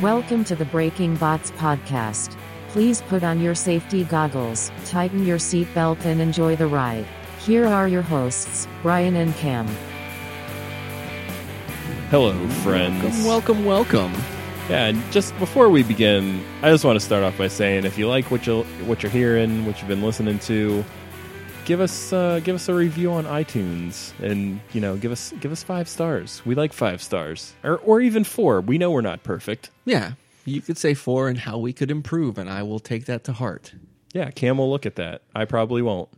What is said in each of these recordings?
Welcome to the Breaking Bots podcast. Please put on your safety goggles, tighten your seatbelt, and enjoy the ride. Here are your hosts, Brian and Cam. Hello, friends. Welcome, welcome. Yeah, and just before we begin, I just want to start off by saying if you like what you what you're hearing, what you've been listening to, give us uh, give us a review on iTunes, and you know, give us give us five stars. We like five stars, or or even four. We know we're not perfect. Yeah, you could say four and how we could improve, and I will take that to heart. Yeah, Cam will look at that. I probably won't.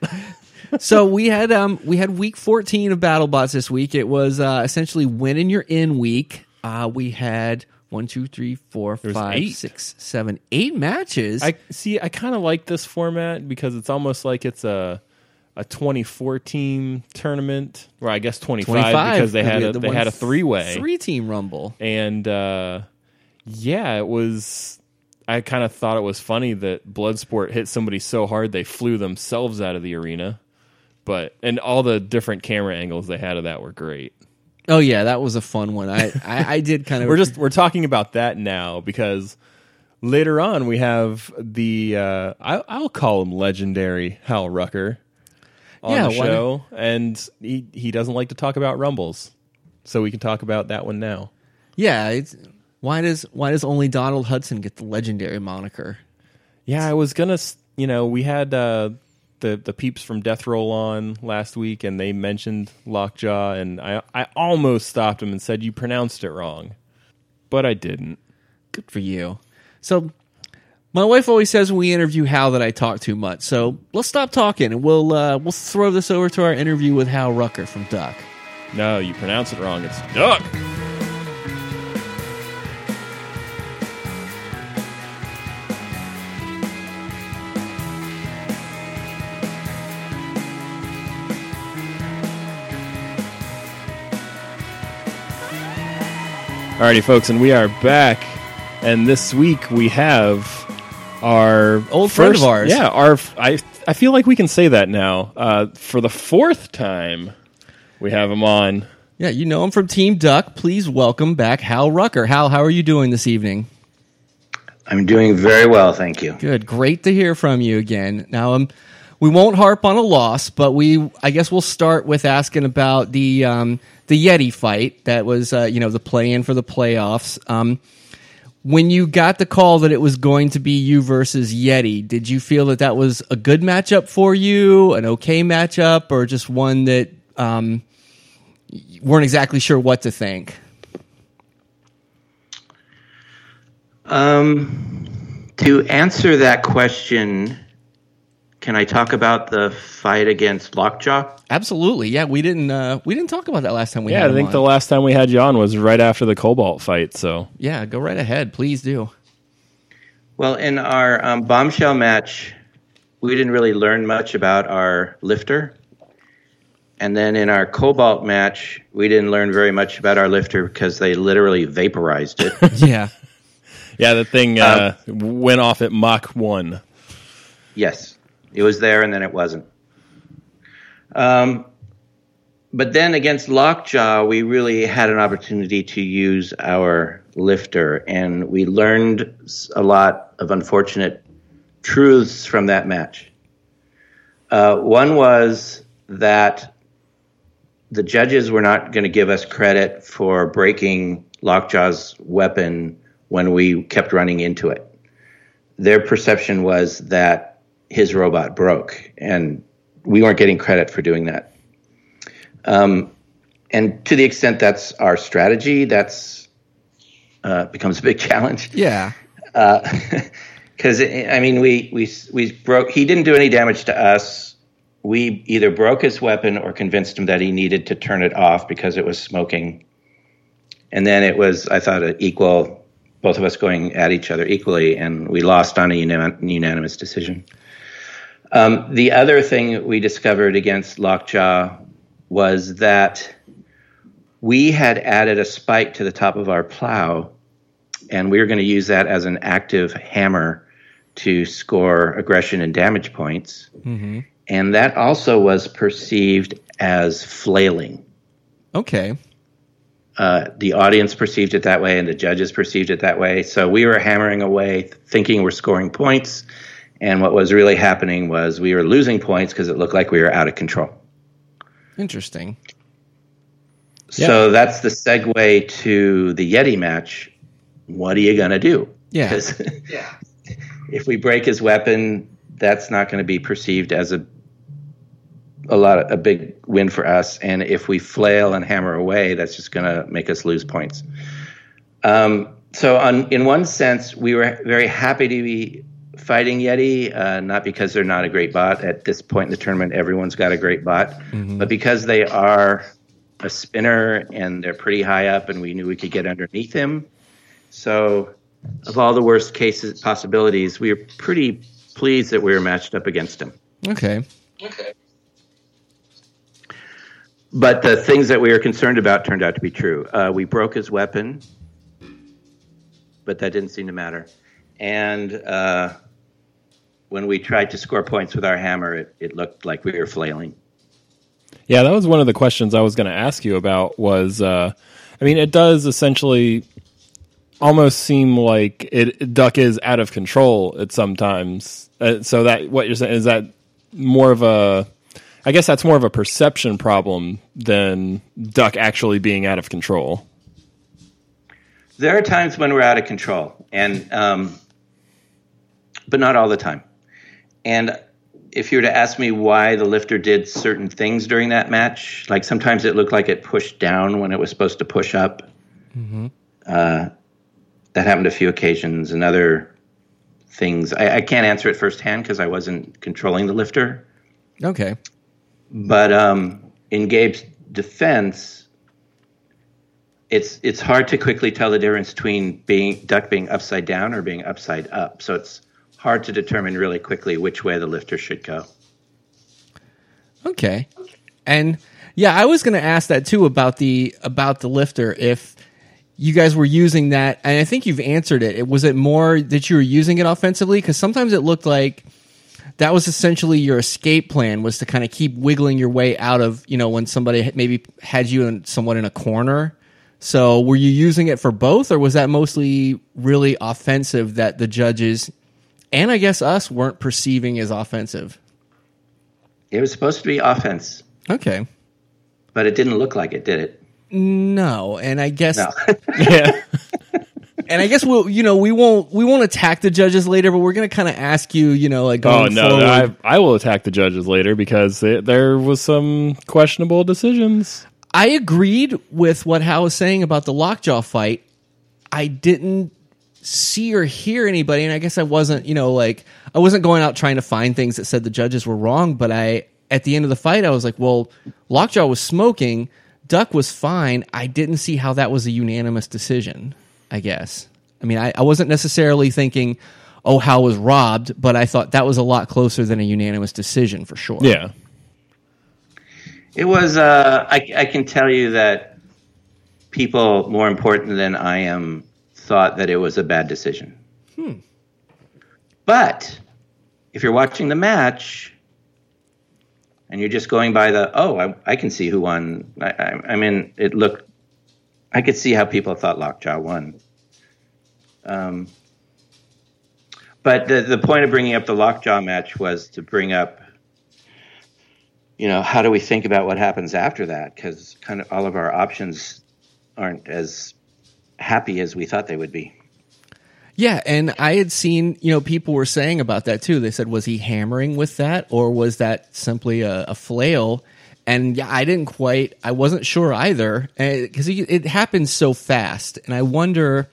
so we had um we had week 14 of BattleBots this week. It was uh, essentially win in you're in week. Uh, we had one, two, three, four, There's five, eight. six, seven, eight matches. I see. I kind of like this format because it's almost like it's a a 2014 tournament, or I guess 25, 25 because they had a, the they had a three way. three team rumble. and uh, yeah, it was. I kind of thought it was funny that Bloodsport hit somebody so hard they flew themselves out of the arena, but and all the different camera angles they had of that were great. Oh yeah, that was a fun one. I I, I did kind of We're just we're talking about that now because later on we have the uh, I, I'll call him legendary Hal Rucker on Yeah, the show, and he he doesn't like to talk about rumbles, so we can talk about that one now. yeah. It's, why does why does only Donald Hutson get the legendary moniker? Yeah, I was gonna. s- You know, we had uh, the the peeps from Death Roll on last week, and they mentioned Lockjaw, and I I almost stopped him and said you pronounced it wrong, but I didn't. Good for you. So, my wife always says when we interview Hal that I talk too much. So let's stop talking and we'll uh, we'll throw this over to our interview with Hal Rucker from Duck. No, you pronounce it wrong. It's duck. Alrighty, folks, and we are back. And this week we have our Old friend of ours. Yeah, our I I feel like we can say that now. Uh, for the fourth time, we have him on. Yeah, you know him from Team Duck. Please welcome back Hal Rucker. Hal, how are you doing this evening? I'm doing very well, thank you. Good, great to hear from you again. Now, um, we won't harp on a loss, but we, I guess, we'll start with asking about the um, the Yeti fight that was, uh, you know, the play-in for the playoffs. Um, when you got the call that it was going to be you versus Yeti, did you feel that that was a good matchup for you, an okay matchup, or just one that um, weren't exactly sure what to think? Um, to answer that question, can I talk about the fight against Lockjaw? Absolutely, yeah. We didn't uh, we didn't talk about that last time we Yeah, had I think on. the last time we had you on was right after the Cobalt fight. So Yeah, go right ahead. Please do. Well, in our um, bombshell match, we didn't really learn much about our lifter. And then in our cobalt match, we didn't learn very much about our lifter because they literally vaporized it. Yeah. yeah, the thing uh, went off at Mach one. Yes, it was there and then it wasn't. Um, but then against Lockjaw, we really had an opportunity to use our lifter, and we learned a lot of unfortunate truths from that match. Uh, one was that the judges were not going to give us credit for breaking Lockjaw's weapon when we kept running into it their perception was that his robot broke, and we weren't getting credit for doing that. Um, and to the extent that's our strategy, that's uh, becomes a big challenge Yeah. because I mean we we we broke. He didn't do any damage to us. We either broke his weapon or convinced him that he needed to turn it off because it was smoking. And then it was, I thought, an equal. Both of us going at each other equally, and we lost on a unanim- unanimous decision. Um, the other thing we discovered against Lockjaw was that we had added a spike to the top of our plow, and we were going to use that as an active hammer to score aggression and damage points. And that also was perceived as flailing. Okay. Uh, the audience perceived it that way, and the judges perceived it that way. So we were hammering away, thinking we're scoring points, and what was really happening was we were losing points because it looked like we were out of control. Interesting. So that's the segue to the Yeti match. What are you going to do? Yeah. 'Cause if we break his weapon, that's not going to be perceived as a a lot of, a big win for us. And if we flail and hammer away, that's just going to make us lose points. Um, so, on in one sense, we were very happy to be fighting Yeti, uh, not because they're not a great bot. At this point in the tournament, everyone's got a great bot, but because they are a spinner and they're pretty high up, and we knew we could get underneath him. So, of all the worst cases possibilities, we were pretty pleased that we were matched up against him. Okay. Okay. But the things that we were concerned about turned out to be true. Uh, we broke his weapon, but that didn't seem to matter. And uh, when we tried to score points with our hammer, it, it looked like we were flailing. Yeah, that was one of the questions I was going to ask you about. Was uh, I mean, it does essentially almost seem like it Duck is out of control at sometimes. Uh, so that what you're saying is that more of a, I guess that's more of a perception problem than Duck actually being out of control. There are times when we're out of control, and um, but not all the time. And if you were to ask me why the lifter did certain things during that match, like sometimes it looked like it pushed down when it was supposed to push up. Uh, that happened a few occasions, and other things. I, I can't answer it firsthand because I wasn't controlling the lifter. Okay. But um, in Gabe's defense, it's it's hard to quickly tell the difference between being duck being upside down or being upside up. So it's hard to determine really quickly which way the lifter should go. Okay. And yeah, I was going to ask that too about the about the lifter if you guys were using that and I think you've answered it. Was it more that you were using it offensively cuz sometimes it looked like that was essentially your escape plan was to kind of keep wiggling your way out of, you know, when somebody maybe had you in someone in a corner. So, were you using it for both or was that mostly really offensive that the judges and I guess us weren't perceiving as offensive? It was supposed to be offense, Okay. but it didn't look like it, did it? No, and I guess No. Yeah, and I guess we'll you know we won't we won't attack the judges later, but we're gonna kind of ask you you know like Oh going no, forward. I, I will attack the judges later because it, there was some questionable decisions. I agreed with what Hal was saying about the lockjaw fight. I didn't see or hear anybody, and I guess I wasn't, you know, like I wasn't going out trying to find things that said the judges were wrong. But I, at the end of the fight, I was like, well, Lockjaw was smoking, Duck was fine. I didn't see how that was a unanimous decision. I guess. I mean, I, I wasn't necessarily thinking, oh, Hal was robbed, but I thought that was a lot closer than a unanimous decision for sure. Yeah, It was. Uh, I, I can tell you that people more important than I am thought that it was a bad decision. But if you're watching the match and you're just going by the, oh, I, I can see who won. I, I, I mean, it looked. I could see how people thought Lockjaw won. Um, but the the point of bringing up the Lockjaw match was to bring up you know, how do we think about what happens after that? Because kind of all of our options aren't as happy as we thought they would be. Yeah, and I had seen, you know, people were saying about that too. They said, was he hammering with that, or was that simply a, a flail? And yeah, I didn't quite, I wasn't sure either, because it happens so fast. And I wonder,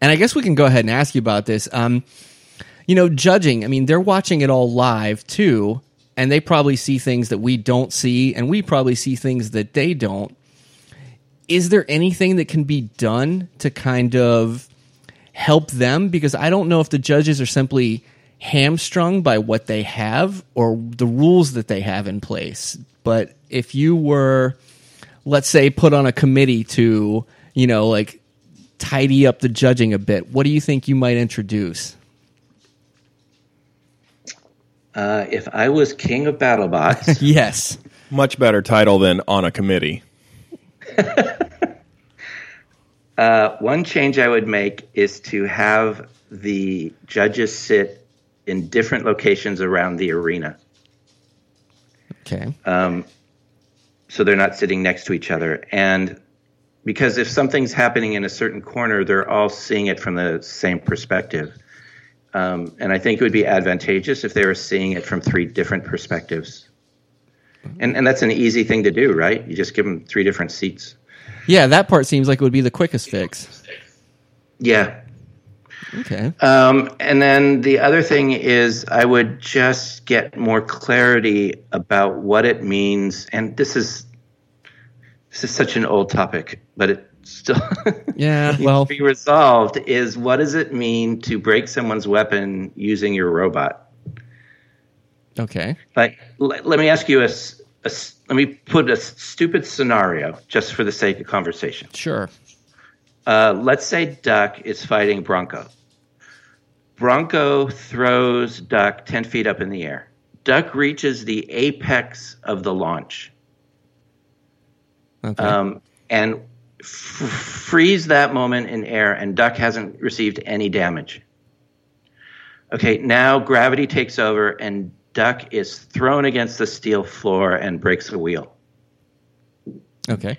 and I guess we can go ahead and ask you about this. Um, you know, judging, I mean, they're watching it all live too, and they probably see things that we don't see, and we probably see things that they don't. Is there anything that can be done to kind of help them? Because I don't know if the judges are simply hamstrung by what they have or the rules that they have in place. But if you were, let's say, put on a committee to, you know, like tidy up the judging a bit, what do you think you might introduce? Uh, if I was king of BattleBots, Yes. much better title than on a committee. Uh, one change I would make is to have the judges sit in different locations around the arena. Okay. Um, so they're not sitting next to each other. And because if something's happening in a certain corner, they're all seeing it from the same perspective. Um, and I think it would be advantageous if they were seeing it from three different perspectives. And, and that's an easy thing to do, right? You just give them three different seats. Yeah, that part seems like it would be the quickest fix. Yeah. Okay. Um, and then the other thing is, I would just get more clarity about what it means. And this is this is such an old topic, but it still Yeah, needs well- to be resolved. Is what does it mean to break someone's weapon using your robot? Okay. Like, l- let me ask you a. let me put a stupid scenario just for the sake of conversation. Sure. Uh, let's say Duck is fighting Bronco. Bronco throws Duck 10 feet up in the air. Duck reaches the apex of the launch Okay. um, and f- freeze that moment in air, and Duck hasn't received any damage. Okay, now gravity takes over, and Duck is thrown against the steel floor and breaks a wheel. okay.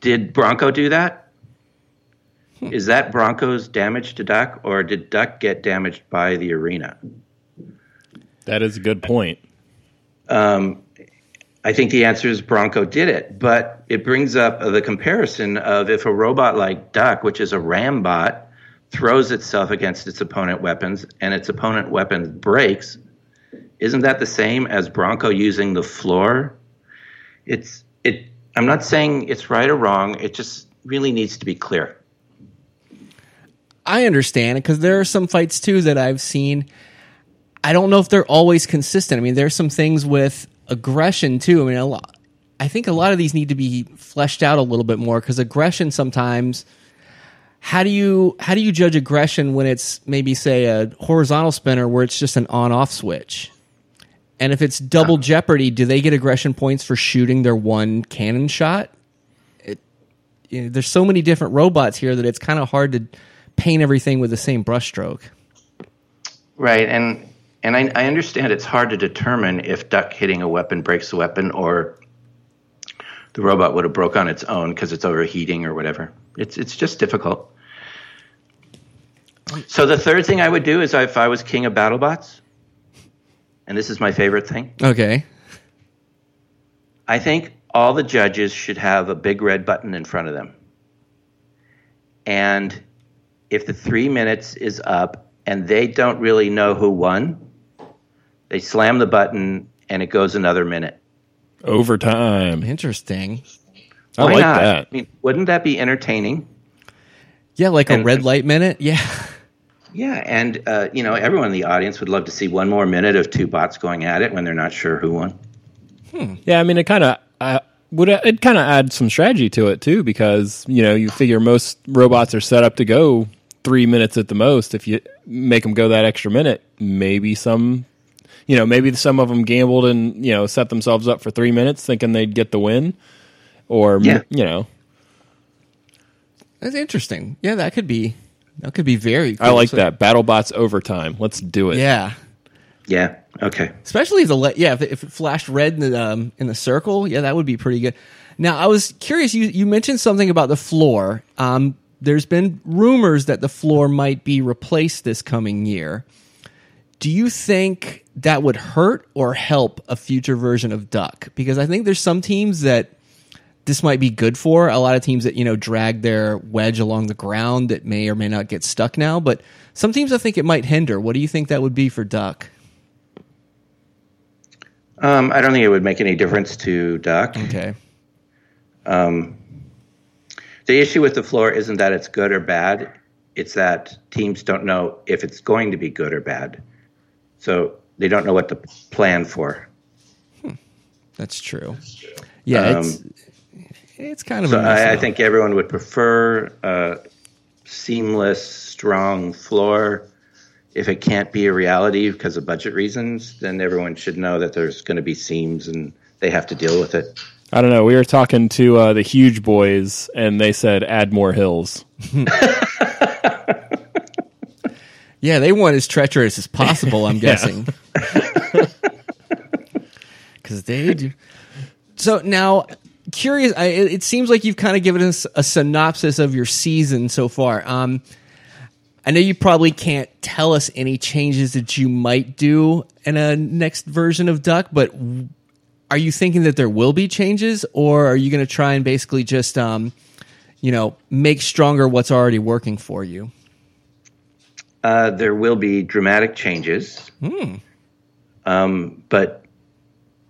Did Bronco do that? Is that Bronco's damage to Duck, or did Duck get damaged by the arena? That is a good point. Um, I think the answer is Bronco did it, but it brings up the comparison of if a robot like Duck, which is a Rambot, throws itself against its opponent weapons and its opponent weapons breaks, isn't that the same as Bronco using the floor? It's it. I'm not saying it's right or wrong. It just really needs to be clear. I understand because there are some fights too that I've seen. I don't know if they're always consistent. I mean, there's some things with aggression too. I mean, a lot. I think a lot of these need to be fleshed out a little bit more because aggression sometimes. How do you how do you judge aggression when it's maybe say a horizontal spinner where it's just an on off switch? And if it's double uh-huh. jeopardy, do they get aggression points for shooting their one cannon shot? It, you know, there's so many different robots here that it's kind of hard to paint everything with the same brushstroke. Right, and and I, I understand it's hard to determine if Duck hitting a weapon breaks the weapon or the robot would have broke on its own because it's overheating or whatever. It's it's just difficult. So the third thing I would do is if I was king of BattleBots, and this is my favorite thing, Okay. I think all the judges should have a big red button in front of them. And if the three minutes is up and they don't really know who won, they slam the button and it goes another minute. Overtime. Interesting. I Why like not? that. I mean, wouldn't that be entertaining? Yeah, like a red light minute. Yeah. Yeah, and uh, you know, everyone in the audience would love to see one more minute of two bots going at it when they're not sure who won. Yeah, I mean, it kind of uh, would it kind of add some strategy to it too, because you know you figure most robots are set up to go three minutes at the most. If you make them go that extra minute, maybe some, you know, maybe some of them gambled and you know set themselves up for three minutes thinking they'd get the win, or Yeah. you know, That's interesting. Yeah, that could be that could be very cool. I like So- that BattleBots overtime. Let's do it. Yeah. Yeah. Okay. Especially if the le- yeah, if it, if it flashed red in the um, in the circle, yeah, that would be pretty good. Now, I was curious. You you mentioned something about the floor. Um, there's been rumors that the floor might be replaced this coming year. Do you think that would hurt or help a future version of Duck? Because I think there's some teams that this might be good for. A lot of teams that you know drag their wedge along the ground that may or may not get stuck now. But some teams I think it might hinder. What do you think that would be for Duck? Um, I don't think it would make any difference to Duck. Okay. Um, the issue with the floor isn't that it's good or bad. It's that teams don't know if it's going to be good or bad. So they don't know what to plan for. Hmm. That's true. Yeah, it's um, it's kind of So a mess I, I think everyone would prefer a seamless, strong floor. If it can't be a reality because of budget reasons, then everyone should know that there's going to be seams and they have to deal with it. I don't know. We were talking to uh, the huge boys, and they said add more hills. Yeah, they want as treacherous as possible. I'm guessing because they do. So now, curious. I, it it seems like you've kind of given us a synopsis of your season so far. Um, I know you probably can't tell us any changes that you might do in a next version of Duck, but w- are you thinking that there will be changes, or are you going to try and basically just, um, you know, make stronger what's already working for you? Uh, there will be dramatic changes, um, but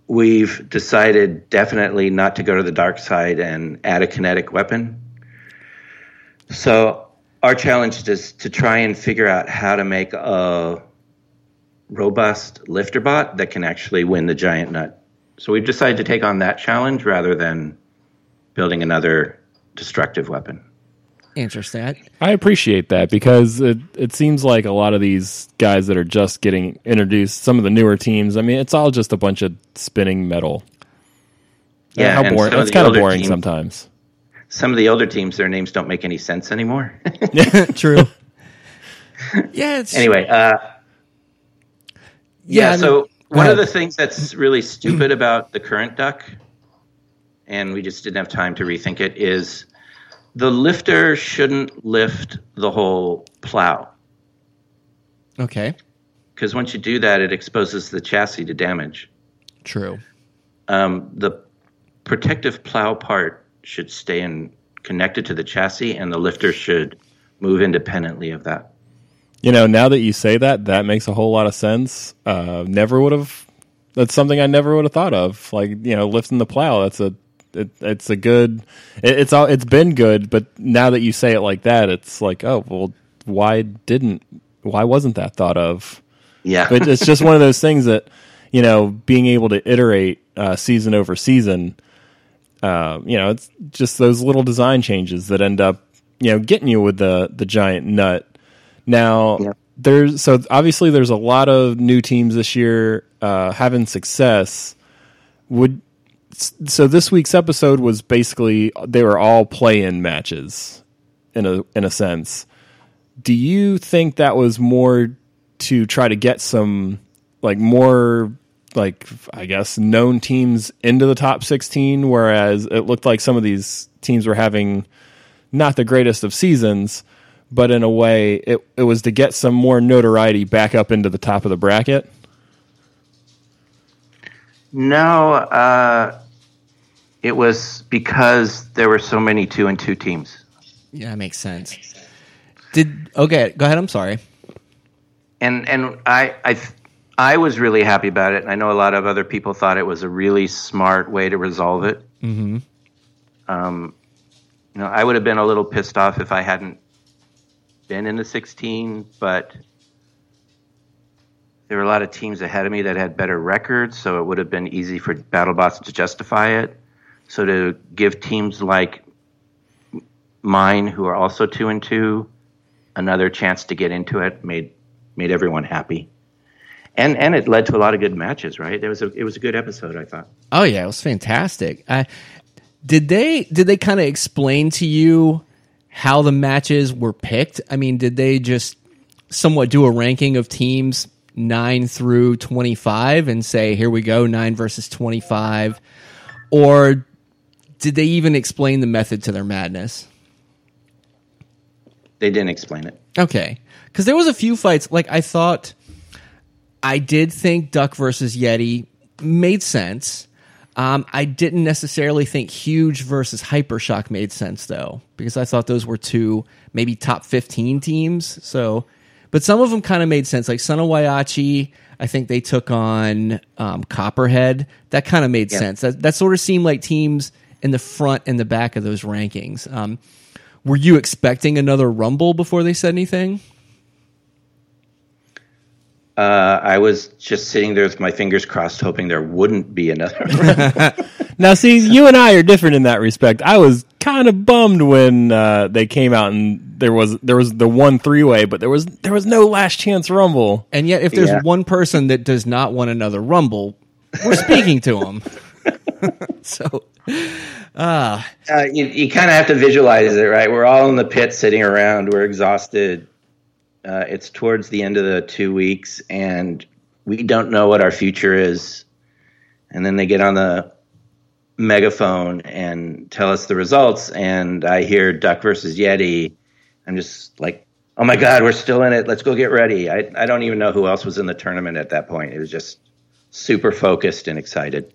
we've decided definitely not to go to the dark side and add a kinetic weapon. So our challenge is to try and figure out how to make a robust lifter bot that can actually win the giant nut. So we've decided to take on that challenge rather than building another destructive weapon. Interesting. I appreciate that because it, it seems like a lot of these guys that are just getting introduced, some of the newer teams, I mean, it's all just a bunch of spinning metal. Yeah, how boring. It's kind of boring teams- sometimes. Some of the older teams, their names don't make any sense anymore. True. yeah. It's, anyway, uh, Yeah, yeah. mean- so go one of the things that's really stupid about the current duck, and we just didn't have time to rethink it, is the lifter shouldn't lift the whole plow Okay. because once you do that, it exposes the chassis to damage. True. Um, the protective plow part should stay in connected to the chassis, and the lifter should move independently of that. You know, now that you say that, that makes a whole lot of sense. Uh, never would have. That's something I never would have thought of. Like you know, lifting the plow. That's a. It, it's a good. It, it's all. It's been good, but now that you say it like that, it's like, oh well, why didn't? Why wasn't that thought of? Yeah. But it's just one of those things that you know, being able to iterate uh, season over season. Uh, you know, it's just those little design changes that end up, you know, getting you with the the giant nut. Now, Yeah. there's so obviously there's a lot of new teams this year uh, having success. Would so this week's episode was basically they were all play-in matches in a in a sense. Do you think that was more to try to get some like more like I guess known teams into the top 16 whereas it looked like some of these teams were having not the greatest of seasons but in a way it it was to get some more notoriety back up into the top of the bracket. No, uh, it was because there were so many two and two teams. Yeah, that makes sense. Did okay? Go ahead. I'm sorry. and and I I I was really happy about it, and I know a lot of other people thought it was a really smart way to resolve it. Mm-hmm. Um, you know, I would have been a little pissed off if I hadn't been in the 16, but there were a lot of teams ahead of me that had better records, so it would have been easy for BattleBots to justify it. So to give teams like mine, who are also two and two, another chance to get into it made made everyone happy. And and it led to a lot of good matches, right? It was a it was a good episode, I thought. Oh yeah, it was fantastic. Did they did they kind of explain to you how the matches were picked? I mean, did they just somewhat do a ranking of teams nine through twenty five and say, "Here we go, nine versus twenty five, or did they even explain the method to their madness? They didn't explain it. Okay, because there was a few fights. Like I thought, I did think Duck versus Yeti made sense. Um, I didn't necessarily think Huge versus Hypershock made sense though, because I thought those were two maybe top fifteen teams. So, but some of them kind of made sense. Like Son of Whyachi, I think they took on um, Copperhead. That kind of made Yeah. sense. That that sort of seemed like teams in the front and the back of those rankings. Um, were you expecting another Rumble before they said anything? Uh, I was just sitting there with my fingers crossed, hoping there wouldn't be another. Now, see, you and I are different in that respect. I was kind of bummed when uh, they came out and there was there was the one three way, but there was there was no last chance rumble. And yet, if there's Yeah. one person that does not want another Rumble, we're speaking to him. so, ah, Uh, you you kind of have to visualize it, right? We're all in the pit, sitting around. We're exhausted. Uh, it's towards the end of the two weeks, and we don't know what our future is. And then they get on the megaphone and tell us the results, and I hear Duck versus Yeti. I'm just like, oh my god, we're still in it. Let's go get ready. I I don't even know who else was in the tournament at that point. It was just super focused and excited.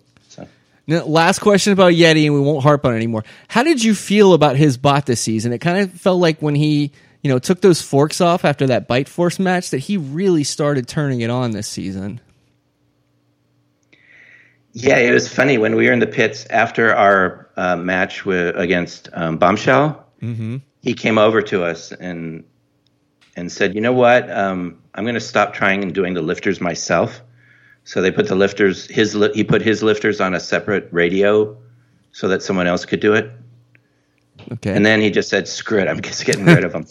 Now, last question about Yeti, and we won't harp on it anymore. How did you feel about his bot this season? It kind of felt like when he, you know, took those forks off after that Bite Force match that he really started turning it on this season. Yeah, it was funny when we were in the pits after our uh, match with, against um, Bombshell. Mm-hmm. He came over to us and and said, "You know what? Um, I'm going to stop trying and doing the lifters myself." So they put the lifters. His li- he put his lifters on a separate radio so that someone else could do it. Okay. And then he just said, "Screw it! I'm just getting rid of them."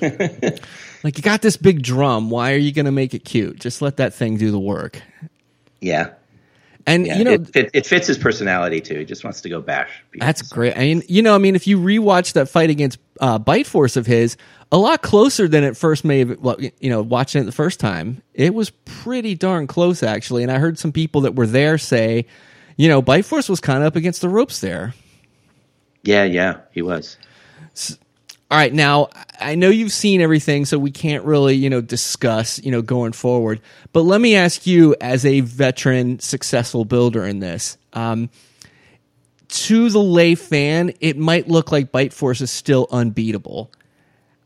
like you got this big drum. Why are you going to make it cute? Just let that thing do the work. yeah, And yeah. you know, it, fit, it fits his personality too. He just wants to go bash. people. That's great. I mean, you know, I mean, if you rewatch that fight against uh, Bite Force of his, a lot closer than it first may have. Well, you know, watching it the first time, it was pretty darn close actually. And I heard some people that were there say, you know, Bite Force was kind of up against the ropes there. Yeah, yeah, he was. All right, now I know you've seen everything, so we can't really, you know, discuss, you know, going forward. But let me ask you, as a veteran, successful builder in this, um, to the lay fan, it might look like Bite Force is still unbeatable.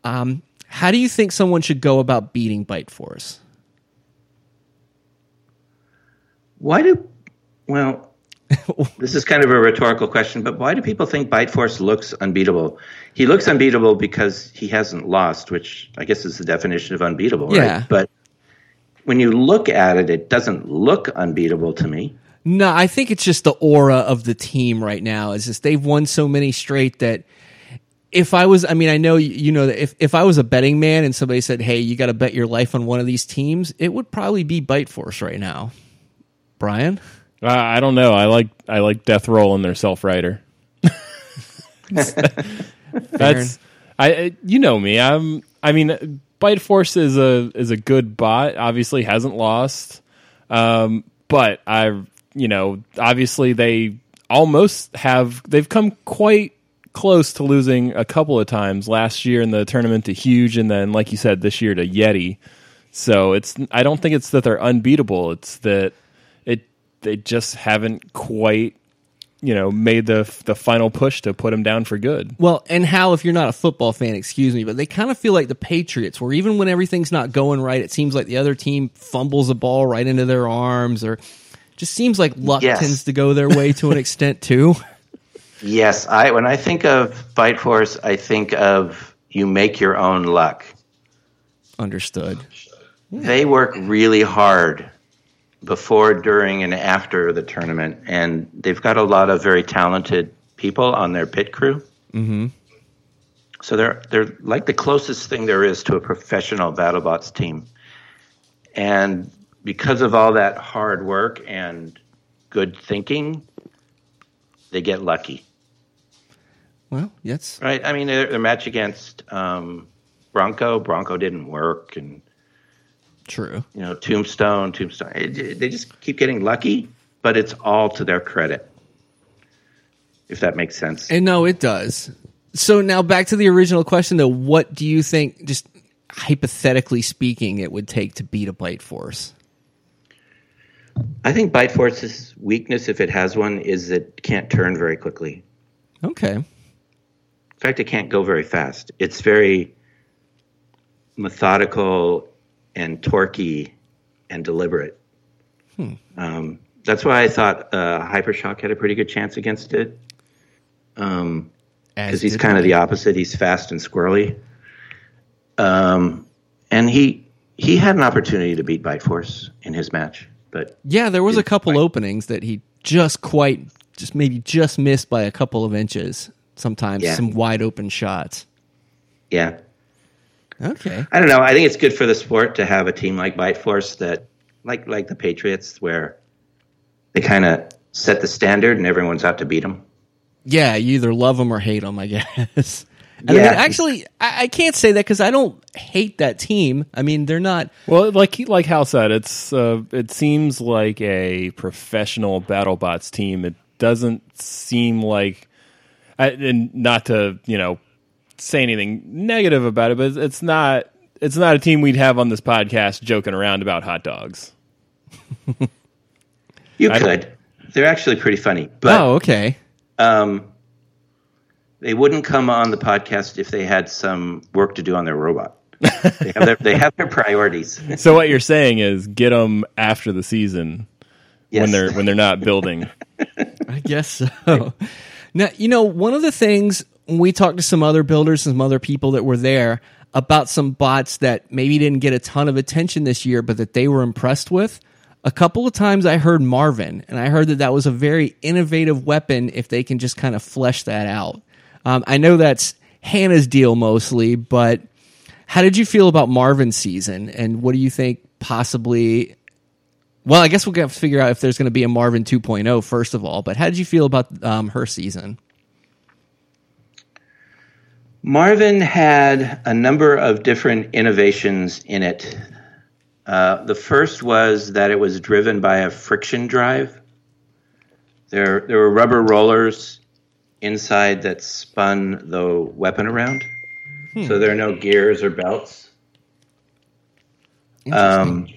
Um, how do you think someone should go about beating Bite Force? Why do well? This is kind of a rhetorical question, but why do people think Bite Force looks unbeatable? He looks unbeatable because he hasn't lost, which I guess is the definition of unbeatable, Yeah. right? But when you look at it, it doesn't look unbeatable to me. No, I think it's just the aura of the team right now. Is just they've won so many straight that if I was, I mean, I know you- you know that if if I was a betting man and somebody said, "Hey, you got to bet your life on one of these teams," it would probably be Bite Force right now. Brian, Uh, I don't know. I like I like Death Roll and their Self Righter. That's I. You know me. I'm. I mean, Bite Force is a is a good bot. Obviously, hasn't lost. Um, but I, you know, obviously they almost have. They've come quite close to losing a couple of times last year in the tournament to Huge, and then, like you said, this year to Yeti. So it's. I don't think it's that they're unbeatable. It's that they just haven't quite you know made the the final push to put him down for good. well, and Hal, if you're not a football fan, excuse me, but they kind of feel like the Patriots, where even when everything's not going right, it seems like the other team fumbles a ball right into their arms, or just seems like luck Yes. tends to go their way to an extent too. Yes, I when I think of Bite Force, I think of you make your own luck. Understood. They work really hard before, during, and after the tournament, and they've got a lot of very talented people on their pit crew. Mm-hmm. So they're they're like the closest thing there is to a professional BattleBots team, and because of all that hard work and good thinking, they get lucky, Well, yes. right? I mean, their, their match against um, Bronco, Bronco didn't work, and True. you know, Tombstone, Tombstone. It, they just keep getting lucky, but it's all to their credit. If that makes sense. And no, it does. So now back to the original question though, what do you think just hypothetically speaking it would take to beat a bite force? I think Bite Force's weakness, if it has one, is it can't turn very quickly. Okay. In fact, it can't go very fast. It's very methodical and torquey and deliberate. Um, that's why I thought uh, Hypershock had a pretty good chance against it. Um, because he's kind of the opposite. He's fast and squirrely. Um, and he he had an opportunity to beat Bite Force in his match, but Yeah, there was a couple quite. openings that he just quite just maybe just missed by a couple of inches. Sometimes Yeah. some wide open shots. yeah, Okay. I don't know. I think it's good for the sport to have a team like Bite Force that, like like the Patriots, where they kind of set the standard, and everyone's out to beat them. Yeah, you either love them or hate them, I guess. And I Yeah. mean, actually, I, I can't say that because I don't hate that team. I mean, they're not. Well, like like Hal said, it's uh, it seems like a professional BattleBots team. It doesn't seem like, I- and not to you know say anything negative about it, but it's not it's not a team we'd have on this podcast joking around about hot dogs. You I don't- could. They're actually pretty funny, but oh, okay. um, they wouldn't come on the podcast if they had some work to do on their robot. they, have their, they have their priorities. So what you're saying is get them after the season Yes. when they're when they're not building. I guess so. Now, you know, one of the things when we talked to some other builders and some other people that were there about some bots that maybe didn't get a ton of attention this year, but that they were impressed with. A couple of times I heard Marvin, and I heard that that was a very innovative weapon if they can just kind of flesh that out. Um, I know that's Hannah's deal mostly, but how did you feel about Marvin's season, and what do you think possibly well, I guess we'll have to figure out if there's going to be a Marvin 2.0 first of all. But how did you feel about um, her season? Marvin had a number of different innovations in it. Uh, the first was that it was driven by a friction drive. There, there were rubber rollers inside that spun the weapon around. So there are no gears or belts. Um,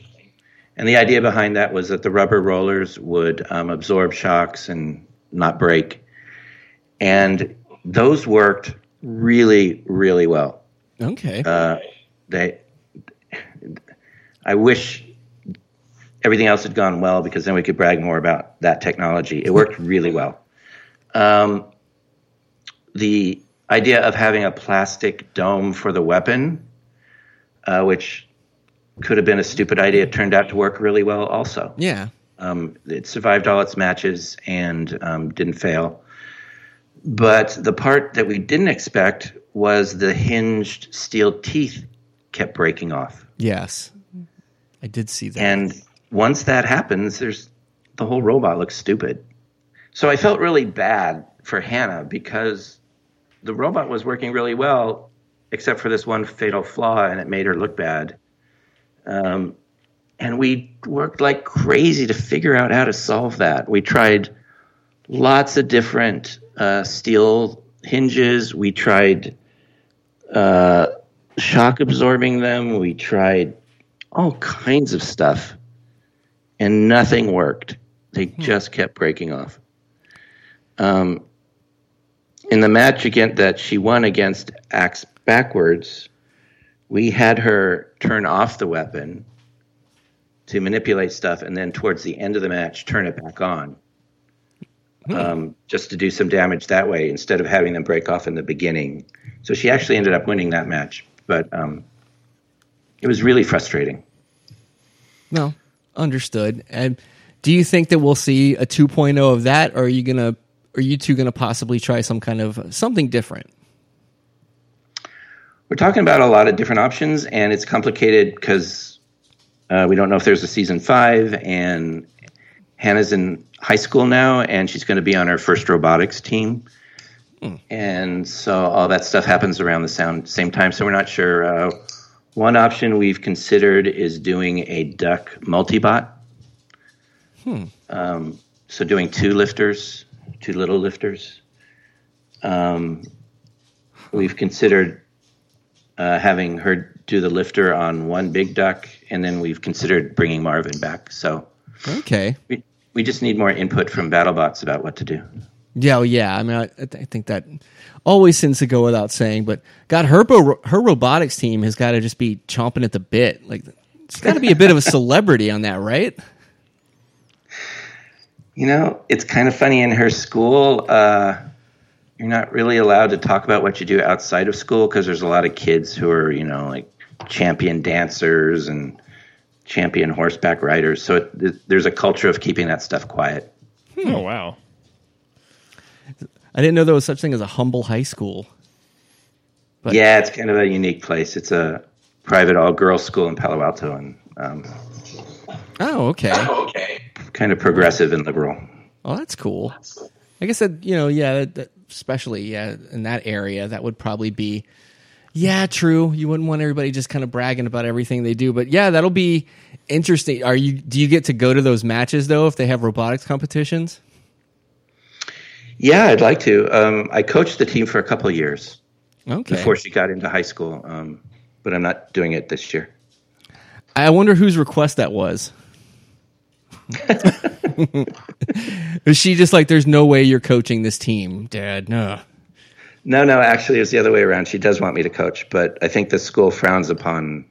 and the idea behind that was that the rubber rollers would um, absorb shocks and not break. And those worked really, really well. Okay. Uh, they, I wish everything else had gone well because then we could brag more about that technology. It worked really well. Um, the idea of having a plastic dome for the weapon, uh, which could have been a stupid idea, turned out to work really well also. yeah. Um, it survived all its matches and um, didn't fail. But the part that we didn't expect was the hinged steel teeth kept breaking off. Yes. I did see that. And once that happens, there's the whole robot looks stupid. So I felt really bad for Hannah because the robot was working really well, except for this one fatal flaw, and it made her look bad. Um, and we worked like crazy to figure out how to solve that. We tried lots of different uh, steel hinges. We tried uh, shock absorbing them. We tried all kinds of stuff, and nothing worked. They just kept breaking off. Um, in the match again that she won against Axe backwards, we had her turn off the weapon to manipulate stuff, and then towards the end of the match, turn it back on. Um, just to do some damage that way instead of having them break off in the beginning. So she actually ended up winning that match, but um, it was really frustrating. no, understood. And do you think that we'll see a 2.0 of that, or are you gonna, are you two gonna possibly try some kind of something different? We're talking about a lot of different options, and it's complicated because uh, we don't know if there's a season five, and Hannah's in high school now, and she's going to be on her first robotics team. And so all that stuff happens around the sound, same time, so we're not sure. Uh, one option we've considered is doing a duck multibot. Um, so doing two lifters, two little lifters. Um, we've considered uh, having her do the lifter on one big duck, and then we've considered bringing Marvin back. So Okay. we, we just need more input from BattleBots about what to do. Yeah, well, yeah. I mean, I, I th- I think that always seems to go without saying. But God, her her robotics team has got to just be chomping at the bit. Like, it's got to be a bit of a celebrity on that, right? You know, it's kind of funny in her school. Uh, you're not really allowed to talk about what you do outside of school because there's a lot of kids who are, you know, like champion dancers and champion horseback riders. So it, th- there's a culture of keeping that stuff quiet. Oh wow. I didn't know there was such thing as a humble high school. But- yeah, it's kind of a unique place. It's a private all girls school in Palo Alto and um, Oh, okay. kind of progressive and liberal. Oh, that's cool. I guess that you know, yeah, that, that, especially yeah, in that area, that would probably be. Yeah, true. You wouldn't want everybody just kind of bragging about everything they do, but yeah, that'll be interesting. Are you? Do you get to go to those matches though if they have robotics competitions? Yeah, I'd like to. Um, I coached the team for a couple of years Okay. before she got into high school, um, but I'm not doing it this year. I wonder whose request that was. Is she just like, there's no way you're coaching this team, Dad? No. No, no, actually, it's the other way around. She does want me to coach, but I think the school frowns upon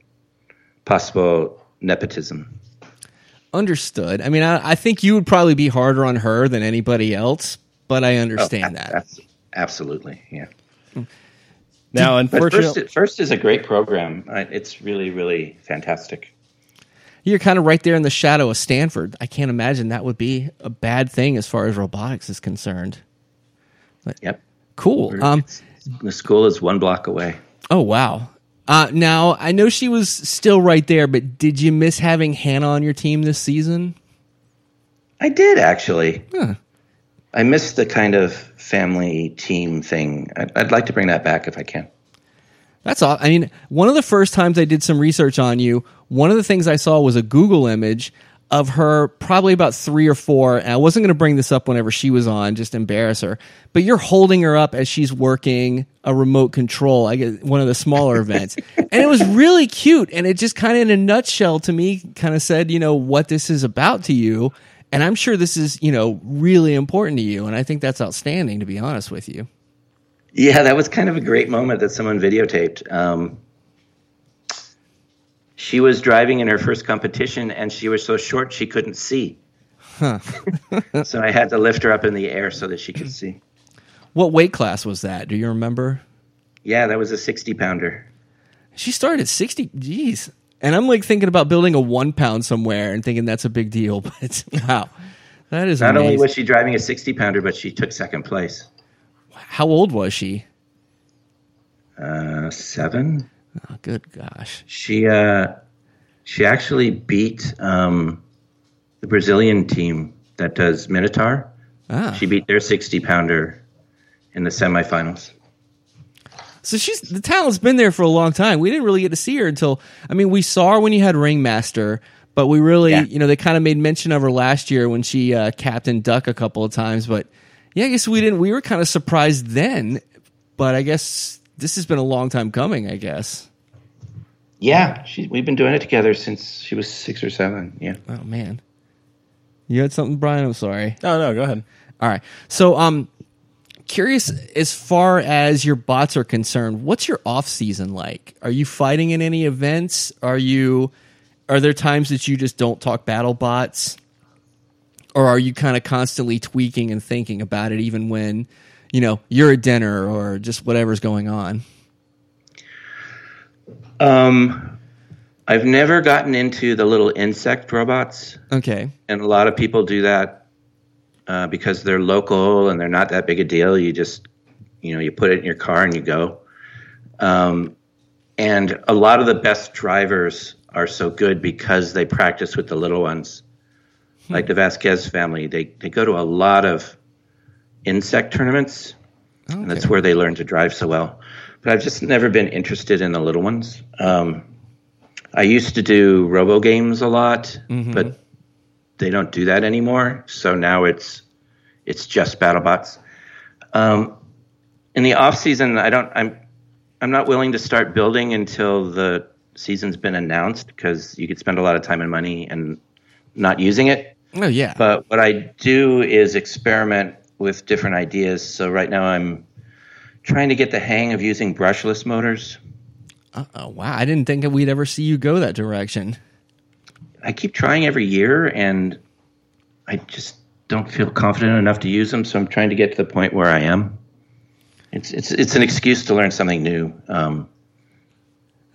possible nepotism. Understood. I mean, I, I think you would probably be harder on her than anybody else, but I Oh, understand a- that. abs- Absolutely, yeah. Hmm. Now, But unfortunately, first, first is a great program. It's really, really fantastic. You're kind of right there in the shadow of Stanford. I can't imagine that would be a bad thing as far as robotics is concerned. Yep. Cool. Um, the school is one block away. oh wow. Uh, now I know she was still right there, but did you miss having Hannah on your team this season? I did actually. Huh. I missed the kind of family team thing. I'd, I'd like to bring that back if I can. That's all. I mean, one of the first times I did some research on you, one of the things I saw was a Google image of her probably about three or four. And I wasn't going to bring this up whenever she was on, just embarrass her. But you're holding her up as she's working a remote control, I guess one of the smaller events. And it was really cute. And it just kind of in a nutshell to me kind of said, you know, what this is about to you. And I'm sure this is, you know, really important to you. And I think that's outstanding, to be honest with you. Yeah, that was kind of a great moment that someone videotaped. Um, she was driving in her first competition, and she was so short she couldn't see. so I had to lift her up in the air so that she could see. What weight class was that? Do you remember? Yeah, that was a 60 pounder. She started at 60. Jeez. And I'm like thinking about building a one pound somewhere and thinking that's a big deal. But wow, that is Not amazing. only was she driving a 60 pounder, but she took second place. How old was she? Uh, seven. Oh, good gosh. She uh, she actually beat um, the Brazilian team that does Minotaur. Ah. She beat their 60 pounder in the semifinals. So she's the talent's been there for a long time. We didn't really get to see her until I mean, we saw her when you had Ringmaster, but we really, Yeah. you know, they kind of made mention of her last year when she uh, captained Duck a couple of times. But yeah, I guess we didn't. We were kind of surprised then, but I guess this has been a long time coming. I guess. Yeah, she, we've been doing it together since she was six or seven. Yeah. Oh man, you had something, Brian? I'm sorry. oh no, go ahead. All right. So, um, curious as far as your bots are concerned, what's your off season like? Are you fighting in any events? Are you? Are there times that you just don't talk battle bots, or are you kind of constantly tweaking and thinking about it, even when you know you're at dinner or just whatever's going on? Um, I've never gotten into the little insect robots, Okay. and a lot of people do that uh, because they're local and they're not that big a deal. You just, you know, you put it in your car and you go. Um, and a lot of the best drivers are so good because they practice with the little ones, like the Vasquez family. They they go to a lot of insect tournaments, and that's where they learn to drive so well. But I've just never been interested in the little ones. Um, I used to do RoboGames a lot, but they don't do that anymore. So now it's it's just BattleBots. Um, in the off season, I don't. I'm I'm not willing to start building until the season's been announced because you could spend a lot of time and money and not using it. Oh yeah. But what I do is experiment with different ideas. So right now I'm trying to get the hang of using brushless motors. Uh oh wow. I didn't think that we'd ever see you go that direction. I keep trying every year and I just don't feel confident enough to use them. So I'm trying to get to the point where I am. It's it's it's an excuse to learn something new. Um,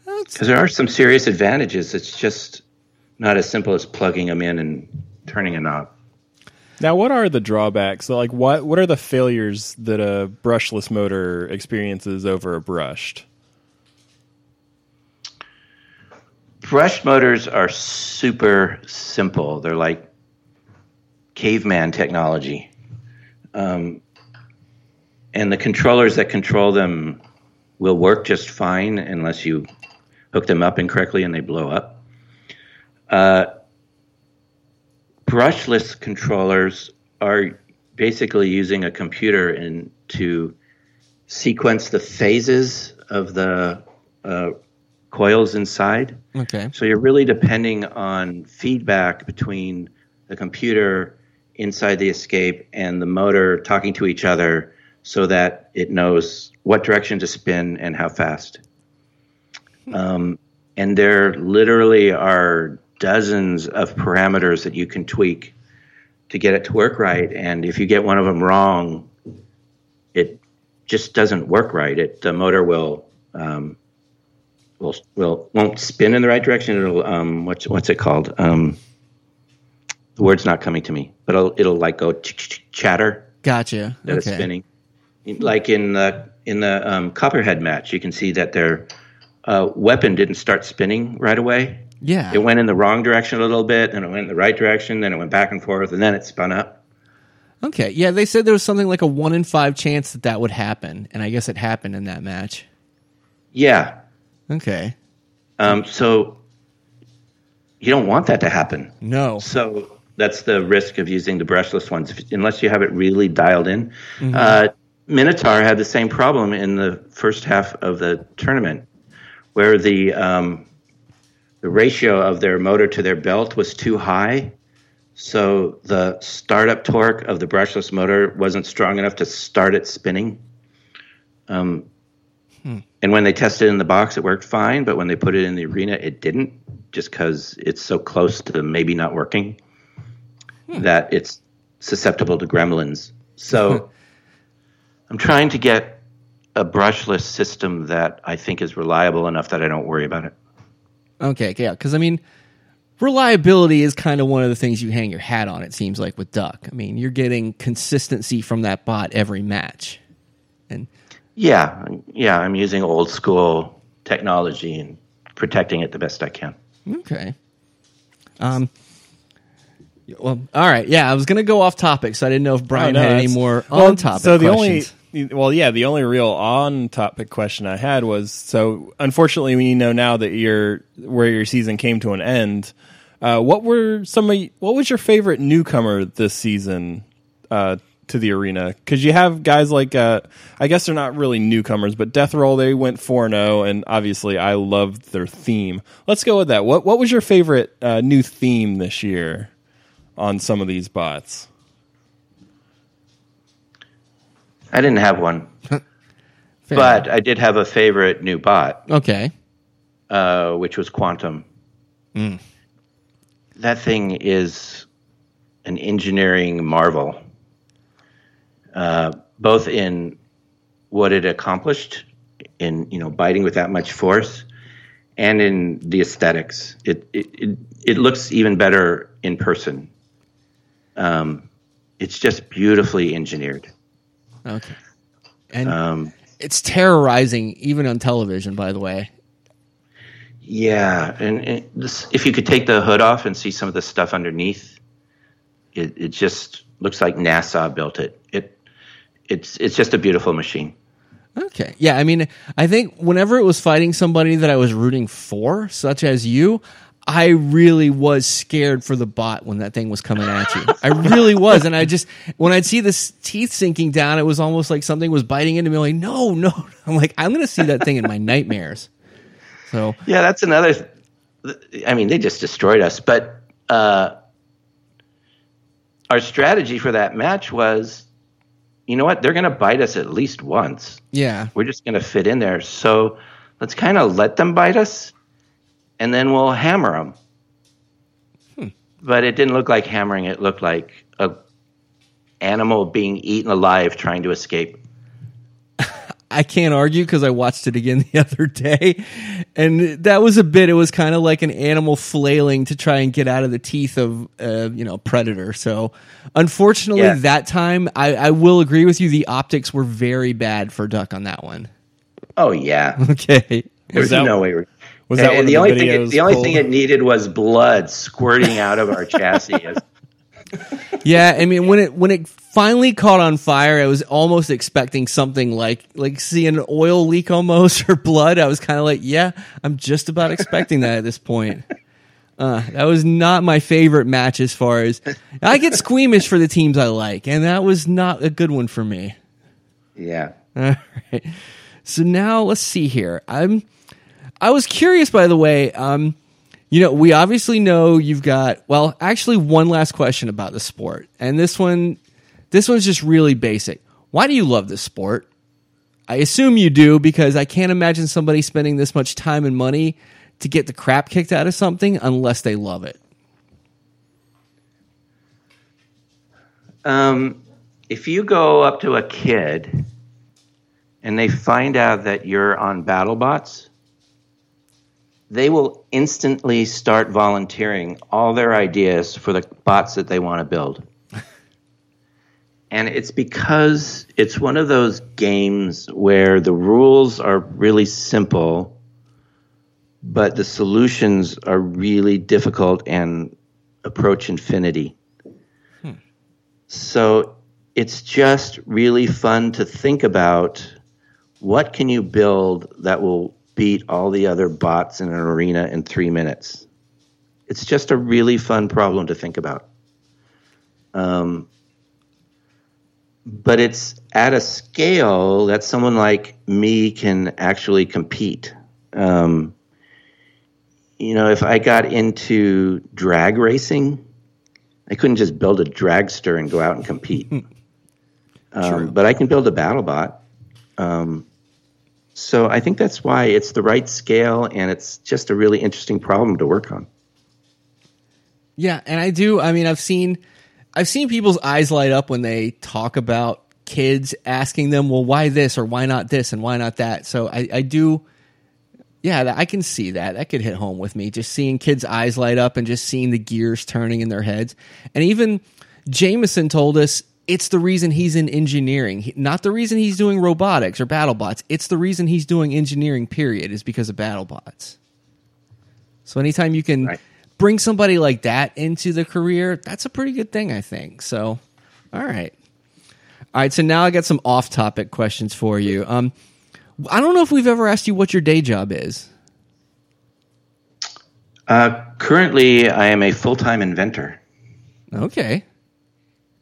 because there are some serious advantages. It's just not as simple as plugging them in and turning a knob. Now, what are the drawbacks? Like, what what are the failures that a brushless motor experiences over a brushed? Brush motors are super simple. They're like caveman technology. Um, and the controllers that control them will work just fine unless you hook them up incorrectly and they blow up. Uh, brushless controllers are basically using a computer in, to sequence the phases of the uh, coils inside. Okay. So you're really depending on feedback between the computer inside the escape and the motor talking to each other so that it knows what direction to spin and how fast. Um, and there literally are dozens of parameters that you can tweak to get it to work right. And if you get one of them wrong, it just doesn't work right. It the motor will um, will will won't spin in the right direction. It'll um, what's what's it called? Um, the word's not coming to me, but it'll, it'll like go ch- ch- chatter Gotcha. that it's okay. spinning. Like in the in the um, Copperhead match, you can see that their uh, weapon didn't start spinning right away. Yeah. It went in the wrong direction a little bit, then it went in the right direction, then it went back and forth, and then it spun up. Okay. Yeah, they said there was something like a one in five chance that that would happen, and I guess it happened in that match. Yeah. Okay. Um, so you don't want that to happen. No. So that's the risk of using the brushless ones, if, unless you have it really dialed in. Uh, Minotaur had the same problem in the first half of the tournament, where the um, the ratio of their motor to their belt was too high. So the startup torque of the brushless motor wasn't strong enough to start it spinning. Um, And when they tested it in the box, it worked fine. But when they put it in the arena, it didn't, just because it's so close to maybe not working that it's susceptible to gremlins. So I'm trying to get a brushless system that I think is reliable enough that I don't worry about it. Okay. Yeah. Because I mean, reliability is kind of one of the things you hang your hat on. It seems like with Duck. I mean, you're getting consistency from that bot every match, and Yeah, yeah, I'm using old school technology and protecting it the best I can. Okay. Um. Well, all right. Yeah, I was gonna go off topic, so I didn't know if Brian Oh, no, had any that's- more well, on topic. So the questions. Well, yeah, the only real on topic question I had was so. Unfortunately, we know now that your where your season came to an end. Uh, what were some of what was your favorite newcomer this season uh, to the arena? Because you have guys like uh, I guess they're not really newcomers, but Death Roll they went four zero, and obviously I loved their theme. Let's go with that. What what was your favorite uh, new theme this year on some of these bots? I didn't have one, but I did have a favorite new bot, okay. uh, which was Quantum. That thing is an engineering marvel, uh, both in what it accomplished in you know biting with that much force, and in the aesthetics. It it it, it looks even better in person. Um, it's just beautifully engineered. Okay. And Um, it's terrorizing even on television. By the way. Yeah, and, and this, if you could take the hood off and see some of the stuff underneath, it, it just looks like NASA built it. It it's it's just a beautiful machine. Okay. Yeah, I mean, I think whenever it was fighting somebody that I was rooting for, such as you, I really was scared for the bot when that thing was coming at you. I really was. And I just, when I'd see the s- teeth sinking down, it was almost like something was biting into me. Like, no, no. I'm like, I'm going to see that thing in my nightmares. So, Yeah, that's another. I mean, they just destroyed us. But uh, our strategy for that match was, you know what? They're going to bite us at least once. yeah. We're just going to fit in there. So let's kind of let them bite us, and then we'll hammer them. But it didn't look like hammering. It looked like a animal being eaten alive trying to escape. I can't argue because I watched it again the other day, and that was a bit. It was kind of like an animal flailing to try and get out of the teeth of, uh, you know, predator. So, unfortunately, Yeah. that time I, I will agree with you. The optics were very bad for Duck on that one. Oh yeah, Okay, there's that- no way. We're, was that and one of the the only thing? It, the only pulled? thing it needed was blood squirting out of our chassis. yeah, I mean when it when it finally caught on fire, I was almost expecting something like like seeing an oil leak almost or blood. I was kind of like, yeah, I'm just about expecting that at this point. Uh, that was not my favorite match as far as I get squeamish for the teams I like, and that was not a good one for me. Yeah. All right. So now let's see here. I'm I was curious by the way, um you know, we obviously know you've got well, actually one last question about the sport. And this one this one's just really basic. Why do you love this sport? I assume you do because I can't imagine somebody spending this much time and money to get the crap kicked out of something unless they love it. Um, if you go up to a kid and they find out that you're on BattleBots, they will instantly start volunteering all their ideas for the bots that they want to build. and it's because it's one of those games where the rules are really simple, but the solutions are really difficult and approach infinity. Hmm. So it's just really fun to think about what can you build that will beat all the other bots in an arena in three minutes. It's just a really fun problem to think about. Um, but it's at a scale that someone like me can actually compete. Um, you know, if I got into drag racing, I couldn't just build a dragster and go out and compete. um, but I can build a battle bot. Um, so I think that's why it's the right scale and it's just a really interesting problem to work on. Yeah, and I do. I mean, I've seen I've seen people's eyes light up when they talk about kids asking them, "Well, why this or why not this and why not that?" So I, I do. Yeah, I can see that. That could hit home with me. Just seeing kids' eyes light up and just seeing the gears turning in their heads. And even Jameson told us it's the reason he's in engineering, He- not the reason he's doing robotics or BattleBots. It's the reason he's doing engineering. Period is because of BattleBots. So anytime you can Right. bring somebody like that into the career, that's a pretty good thing, I think. So, all right, all right. So now I got some off-topic questions for you. Um, I don't know if we've ever asked you what your day job is. Uh, currently, I am a full time inventor. Okay.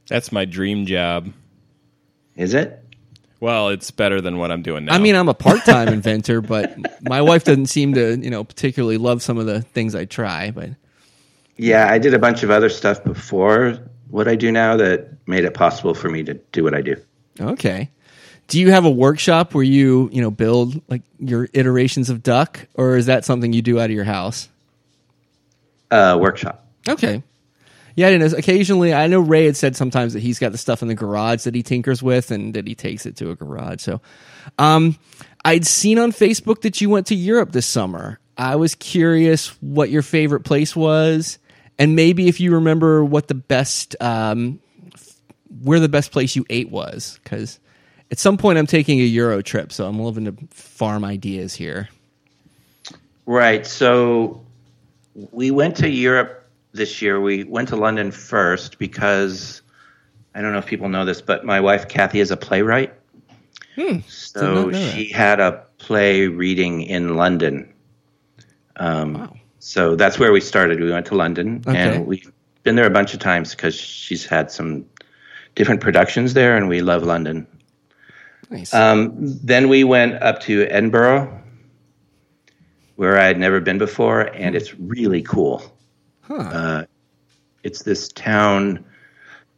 That's my dream job. Is it? Well, it's better than what I'm doing now. I mean, I'm a part-time inventor, but my wife doesn't seem to, you know, particularly love some of the things I try. But Yeah, I did a bunch of other stuff before what I do now that made it possible for me to do what I do. okay. Do you have a workshop where you, you know, build like your iterations of duck, or is that something you do out of your house? Uh, workshop. Okay. Yeah, and occasionally I know Ray had said sometimes that he's got the stuff in the garage that he tinkers with and that he takes it to a garage. So, um, I'd seen on Facebook that you went to Europe this summer. I was curious what your favorite place was, and maybe if you remember what the best, um, where the best place you ate was, because at some point I'm taking a Euro trip, so I'm living to farm ideas here. Right. So we went to Europe this year. We went to London first because I don't know if people know this, but my wife Kathy is a playwright. Hmm. So not know that. she had a play reading in London. Um, Wow. So that's where we started. We went to London, Okay. and we've been there a bunch of times because she's had some different productions there, and we love London. Nice. Um, then we went up to Edinburgh, where I had never been before, and it's really cool. Huh. Uh, it's this town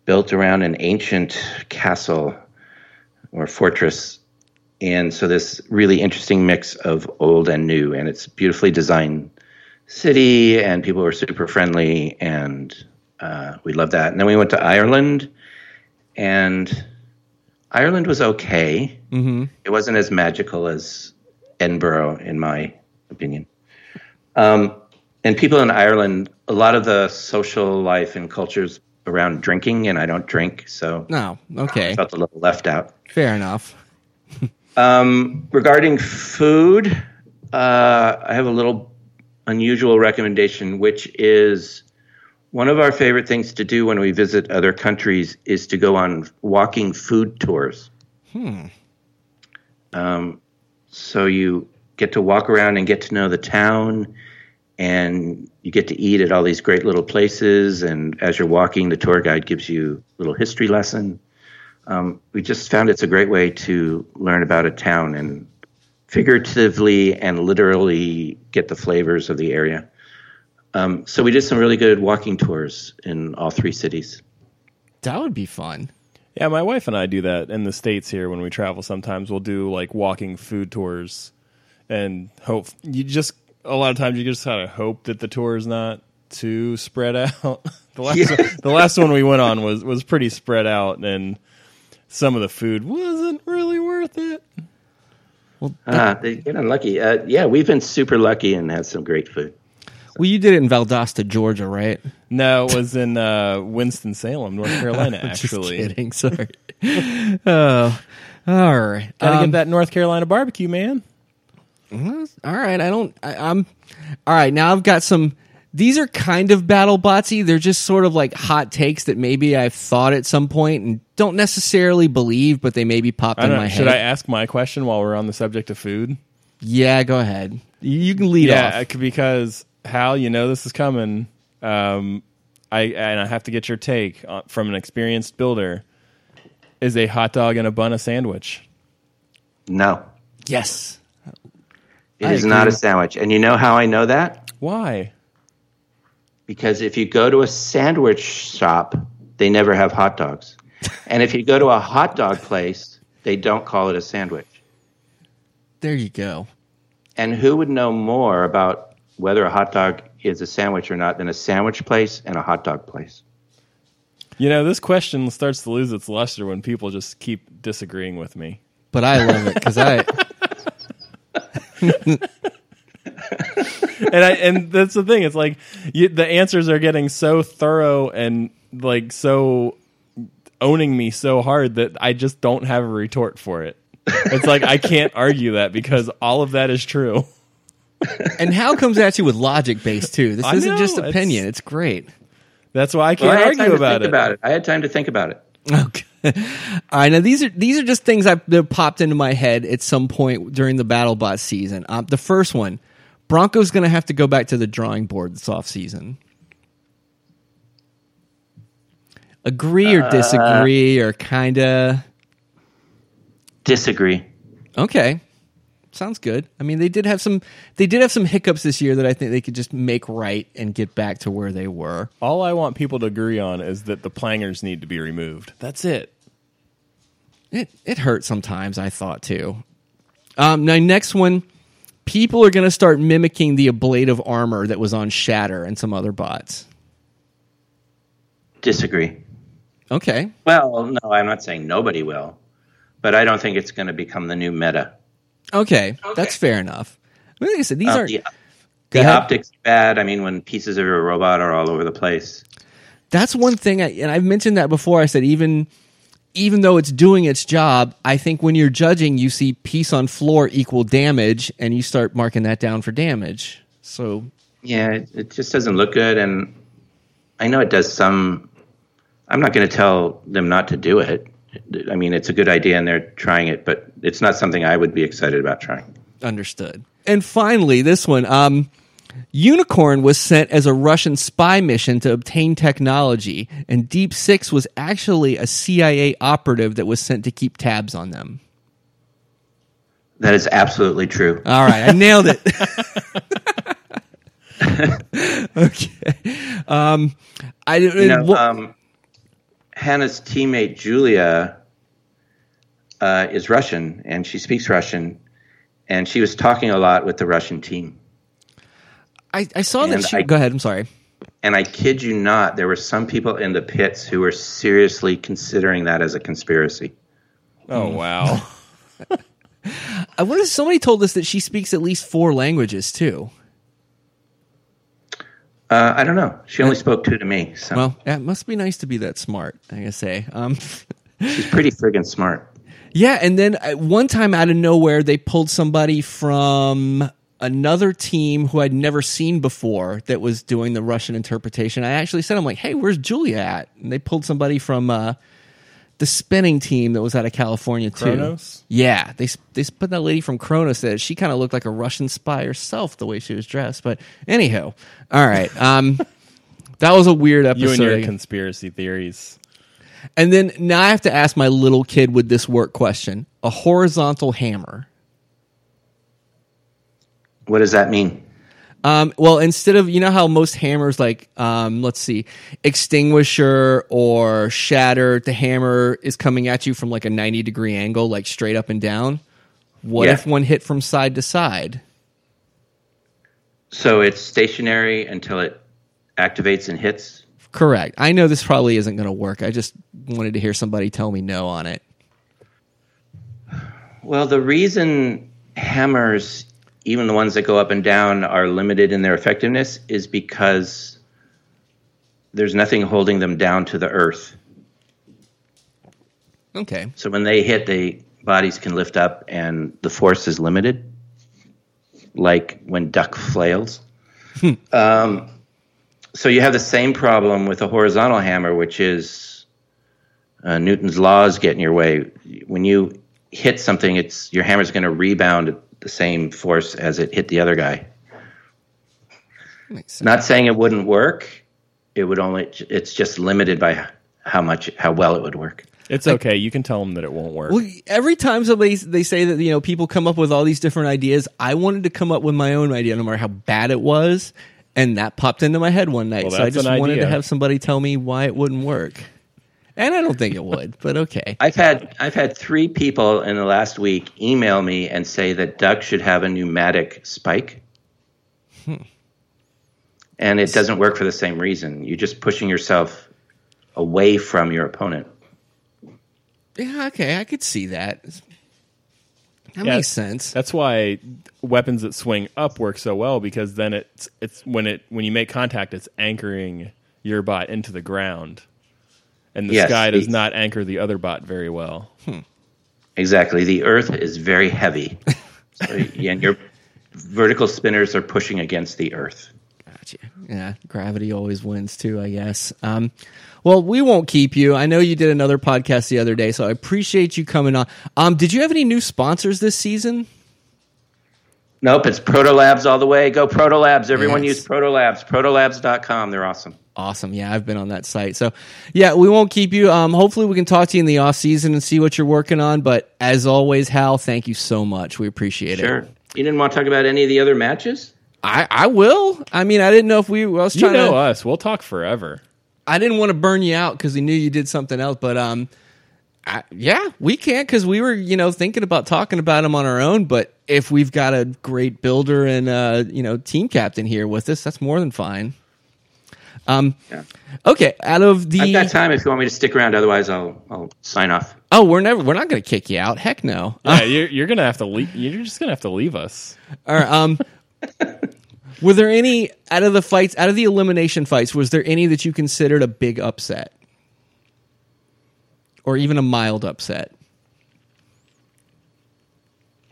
built around an ancient castle or fortress. And so this really interesting mix of old and new, and it's beautifully designed city, and people were super friendly, and uh, we love that. And then we went to Ireland, and Ireland was okay. hmm It wasn't as magical as Edinburgh, in my opinion. Um, and people in Ireland, a lot of the social life and cultures around drinking, and I don't drink, so No. Okay. I felt a little left out. Fair enough. Um, regarding food, uh, I have a little unusual recommendation, which is One of our favorite things to do when we visit other countries is to go on walking food tours. Hmm. Um, so you get to walk around and get to know the town, and you get to eat at all these great little places. And as you're walking, the tour guide gives you a little history lesson. Um, we just found it's a great way to learn about a town and figuratively and literally get the flavors of the area. Um, so we did some really good walking tours in all three cities. That would be fun. Yeah, my wife and I do that in the states here when we travel. Sometimes we'll do like walking food tours, and hope you just a lot of times you just kind of hope that the tour is not too spread out. the last Yeah. one, the last one we went on was was pretty spread out, and some of the food wasn't really worth it. Ah, they get unlucky. Uh, yeah, we've been super lucky and had some great food. Well, you did it in Valdosta, Georgia, right? No, it was in uh, Winston Salem, North Carolina. Just Actually, kidding. Sorry. oh, all right. gotta Um, get that North Carolina barbecue, man. All right. I don't. I, I'm. All right. Now I've got some. These are kind of battle botsy. They're just sort of like hot takes that maybe I've thought at some point and don't necessarily believe, but they maybe popped I in don't my know. head. Should I ask my question while we're on the subject of food? Yeah, go ahead. You, you can lead yeah, off. c- because Hal, you know this is coming. Um, I and I have to get your take on, from an experienced builder. Is a hot dog and a bun a sandwich? No, Yes. It I is not a sandwich. And you know how I know that? Why? Because if you go to a sandwich shop, they never have hot dogs. and if you go to a hot dog place, they don't call it a sandwich. There you go. And who would know more about whether a hot dog is a sandwich or not than a sandwich place and a hot dog place? You know, this question starts to lose its luster when people just keep disagreeing with me. But I love it because I. and I and that's the thing. It's like you, the answers are getting so thorough and like so owning me so hard that I just don't have a retort for it. It's like I can't argue that because all of that is true. And Hal comes at you with logic based too. This I isn't know, just opinion. It's great. That's why I can't I argue about it. about it. I had time to think about it. Okay. All right. Now these are these are just things I've, that popped into my head at some point during the BattleBot season. Um, the first one, Bronco's going to have to go back to the drawing board this off season. Agree or disagree or kind of Disagree. okay. Sounds good. I mean, they did have some they did have some hiccups this year that I think they could just make right and get back to where they were. All I want people to agree on is that the plangers need to be removed. That's it. It it hurt sometimes. I thought too. Um, now next one, people are going to start mimicking the ablative armor that was on Shatter and some other bots. Disagree. Okay, Well, no, I'm not saying nobody will, but I don't think it's going to become the new meta. Okay, that's fair enough. Like I said, these Uh, are the the optics are bad. I mean, when pieces of your robot are all over the place. that's one thing. I, and I've mentioned that before. I said even even though it's doing its job, I think when you're judging, you see piece on floor equal damage, and you start marking that down for damage. So Yeah, it, it just doesn't look good, and I know it does some. I'm not going to tell them not to do it. I mean, it's a good idea, and they're trying it, but it's not something I would be excited about trying. Understood. And finally, this one. Um, Unicorn was sent as a Russian spy mission to obtain technology, and Deep Six was actually a CIA operative that was sent to keep tabs on them. That is absolutely true. All right, I nailed it. okay. Um, I You know, um, Hannah's teammate Julia uh, is Russian, and she speaks Russian, and she was talking a lot with the Russian team. I, I saw that she. I- go ahead. I'm sorry. And I kid you not, there were some people in the pits who were seriously considering that as a conspiracy. Oh wow. I wonder if somebody told us that she speaks at least four languages too. Uh, I don't know. She only spoke two to me, so Well, it must be nice to be that smart. I gotta say. Um, she's pretty friggin' smart. Yeah, and then uh, one time out of nowhere, they pulled somebody from another team who I'd never seen before that was doing the Russian interpretation. I actually said, I'm like, hey, where's Julia at? And they pulled somebody from uh, the spinning team that was out of California too. Kronos? Yeah, they they put that lady from Kronos that she kind of looked like a Russian spy herself the way she was dressed. But anyhow, all right. Um, that was a weird episode. You and your conspiracy theories. and then now I have to ask my little kid would this work question: a horizontal hammer. What does that mean? Um, well, instead of you know how most hammers like um, let's see, extinguisher or shatter, the hammer is coming at you from like a ninety degree angle, like straight up and down. What Yeah. if one hit from side to side? So it's stationary until it activates and hits. Correct. I know this probably isn't going to work. I just wanted to hear somebody tell me no on it. Well, the reason hammers, even the ones that go up and down, are limited in their effectiveness is because there's nothing holding them down to the earth. Okay. So when they hit, the bodies can lift up, and the force is limited, like when duck flails. um, so you have the same problem with a horizontal hammer, which is uh, Newton's laws get in your way. When you hit something, it's your hammer's going to rebound at the same force as it hit the other guy. Makes sense. Not saying it wouldn't work. It would only. It's just limited by how much, how well it would work. It's okay. You can tell them that it won't work. Well, every time somebody they say that you know people come up with all these different ideas, I wanted to come up with my own idea, no matter how bad it was, and that popped into my head one night. Well, so I just wanted to have somebody tell me why it wouldn't work, and I don't think it would, but okay. I've had I've had three people in the last week email me and say that duck should have a pneumatic spike, hmm. and it doesn't work for the same reason. You're just pushing yourself away from your opponent. Yeah, okay, I could see that. That Yeah, makes sense. That's why weapons that swing up work so well because then it's it's when it when you make contact, it's anchoring your bot into the ground, and the Yes, sky does the- not anchor the other bot very well. Exactly. The Earth is very heavy, so, and your vertical spinners are pushing against the Earth. Gotcha. Yeah, gravity always wins too, I guess. Um, well, we won't keep you. I know you did another podcast the other day, so I appreciate you coming on. Um, did you have any new sponsors this season? Nope, it's Protolabs all the way. Go Protolabs. Everyone Yes. use Protolabs. Protolabs.com. They're awesome. Awesome. Yeah, I've been on that site. So, yeah, we won't keep you. Um, hopefully, we can talk to you in the off season and see what you're working on. But as always, Hal, thank you so much. We appreciate Sure. it. You didn't want to talk about any of the other matches? I, I will. I mean, I didn't know if we. I was You trying know to. us. We'll talk forever. I didn't want to burn you out because we knew you did something else. But um, I, yeah, we can't because we were you know thinking about talking about them on our own. But if we've got a great builder and uh, you know team captain here with us, that's more than fine. Um, Yeah. okay. Out of the I've got time if you want me to stick around. Otherwise, I'll I'll sign off. oh, we're never we're not going to kick you out. Heck no. Yeah, you're, you're gonna have to leave. You're just gonna have to leave us. All right, um, were there any out of the fights, out of the elimination fights, was there any that you considered a big upset, or even a mild upset?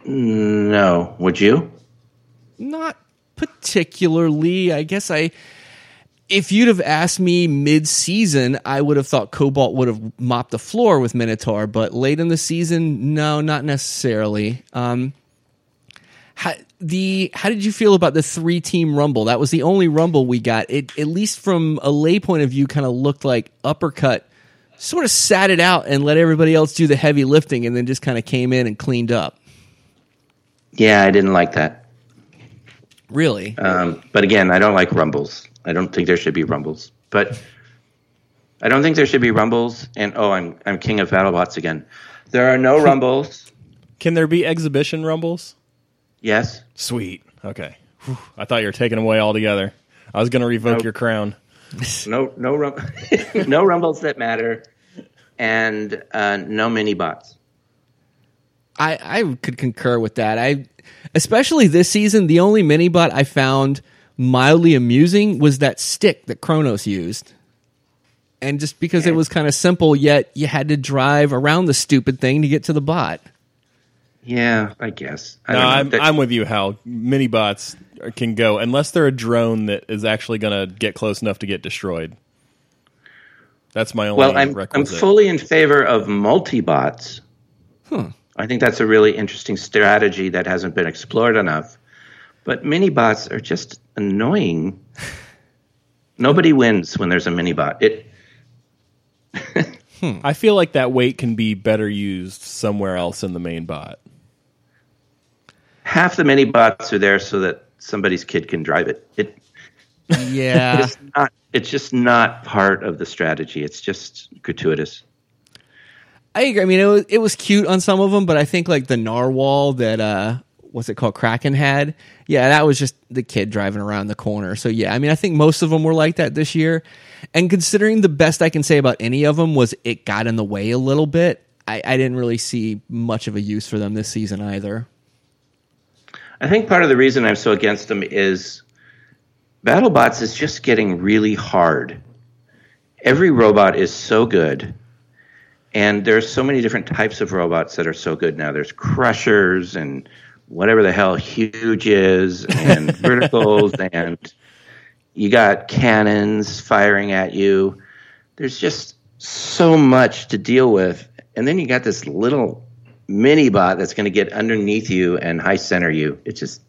No, would you? Not particularly. I guess I. If you'd have asked me mid-season, I would have thought Cobalt would have mopped the floor with Minotaur. But late in the season, no, not necessarily. Um, how, the how did you feel about the three-team rumble? That was the only rumble we got. It at least from a lay point of view, kind of looked like uppercut. Sort of sat it out and let everybody else do the heavy lifting, and then just kind of came in and cleaned up. Yeah, I didn't like that. Really, Um, but again, I don't like rumbles. I don't think there should be rumbles. But I don't think there should be rumbles. And oh, I'm I'm king of BattleBots again. There are no rumbles. Can there be exhibition rumbles? Yes. Sweet. Okay. Whew. I thought you were taking away altogether. I was gonna revoke Nope. your crown. No no rum- no rumbles that matter, and uh, no mini bots. I, I could concur with that. I especially this season, the only mini bot I found mildly amusing was that stick that Kronos used. And just because it was kind of simple, yet you had to drive around the stupid thing to get to the bot. Yeah, I guess. I no, I'm, That- I'm with you, Hal. Mini bots can go unless they're a drone that is actually going to get close enough to get destroyed. That's my only well, I'm, I'm fully in favor of multi-bots. I think that's a really interesting strategy that hasn't been explored enough. But mini bots are just annoying. Nobody wins when there's a mini bot. It I feel like that weight can be better used somewhere else in the main bot. half the mini bots are there so that somebody's kid can drive it. It Yeah. it's not. It's just not part of the strategy. It's just gratuitous. I agree. I mean, it was, it was cute on some of them, but I think like the narwhal that uh, what's it called, Kraken had. Yeah, that was just the kid driving around the corner. So yeah, I mean, I think most of them were like that this year. And considering the best I can say about any of them was it got in the way a little bit. I, I didn't really see much of a use for them this season either. I think part of the reason I'm so against them is BattleBots is just getting really hard. Every robot is so good. And there's so many different types of robots that are so good now. There's crushers and whatever the hell huge is and verticals and you got cannons firing at you. There's just so much to deal with. And then you got this little mini bot that's going to get underneath you and high center you. It's just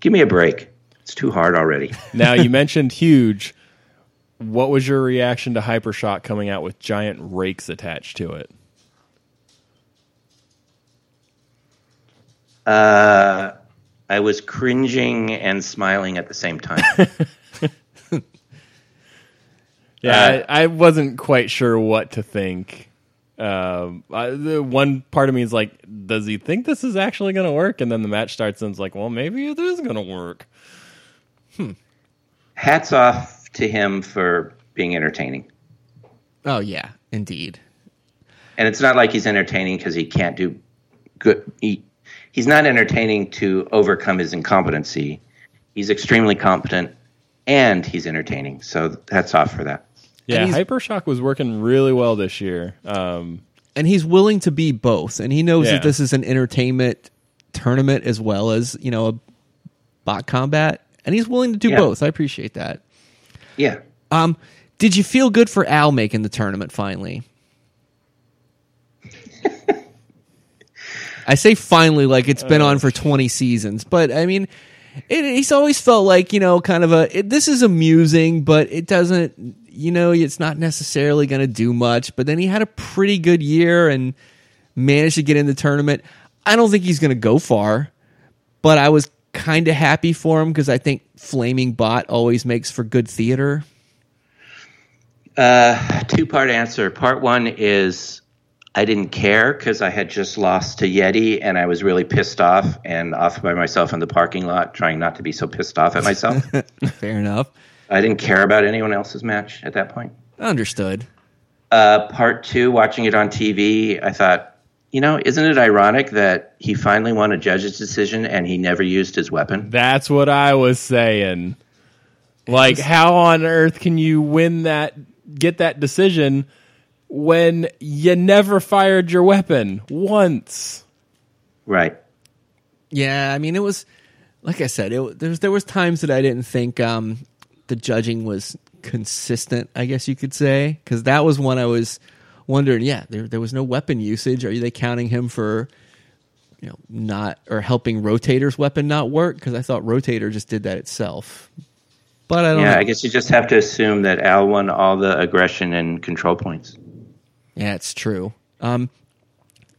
give me a break. It's too hard already. Now you mentioned huge. What was your reaction to Hypershock coming out with giant rakes attached to it? Uh, I was cringing and smiling at the same time. Yeah, I, I wasn't quite sure what to think. Um, I, the one part of me is like, does he think this is actually going to work? And then the match starts, and it's like, well, maybe it is going to work. Hats off to him for being entertaining. Oh yeah, indeed. And it's not like he's entertaining because he can't do good. He, he's not entertaining to overcome his incompetency. He's extremely competent and he's entertaining. So hats off for that. Yeah, And he's- Hypershock was working really well this year. Um, and he's willing to be both and he knows Yeah. that this is an entertainment tournament as well as you know a bot combat and he's willing to do Yeah. both i appreciate that Yeah. um did you feel good for al making the tournament finally i say finally like it's been on for 20 seasons but i mean it, he's always felt like you know kind of a it, this is amusing but it doesn't you know it's not necessarily going to do much but then he had a pretty good year and managed to get in the tournament. I don't think he's going to go far but i was kind of happy for him because i think flaming bot always makes for good theater. Uh, two part answer. Part one is I didn't care because I had just lost to Yeti and I was really pissed off and off by myself in the parking lot, trying not to be so pissed off at myself. fair enough I didn't care about anyone else's match at that point. understood Uh, part two, watching it on TV, I thought, you know, isn't it ironic that he finally won a judge's decision and he never used his weapon? that's what I was saying. Like, how on earth can you win that, get that decision when you never fired your weapon once? Right. Yeah, I mean, it was like I said. It, there was there was times that I didn't think um, the judging was consistent. I guess you could say because that was when I was wondering. Yeah, there there was no weapon usage. Are they counting him for you know not or helping Rotator's weapon not work? Because I thought Rotator just did that itself. But I don't. Yeah, know. I guess you just have to assume that Al won all the aggression and control points. Yeah, it's true. Um,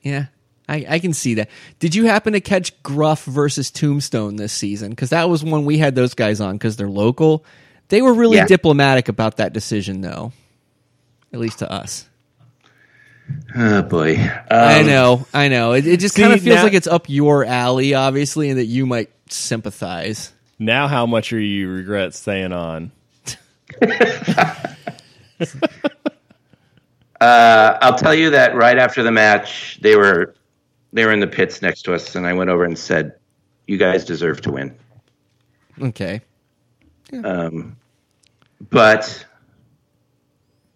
yeah, I, I can see that. Did you happen to catch Gruff versus Tombstone this season? Because that was when we had those guys on because they're local. They were really Yeah. diplomatic about that decision, though. At least to us. Oh boy. I Um, know, I know. It, it just kind of feels now- like it's up your alley, obviously, and that you might sympathize. Now, how much are you regret staying on? Uh, I'll tell you that right after the match, they were they were in the pits next to us, and I went over and said, "You guys deserve to win." Okay. Um, but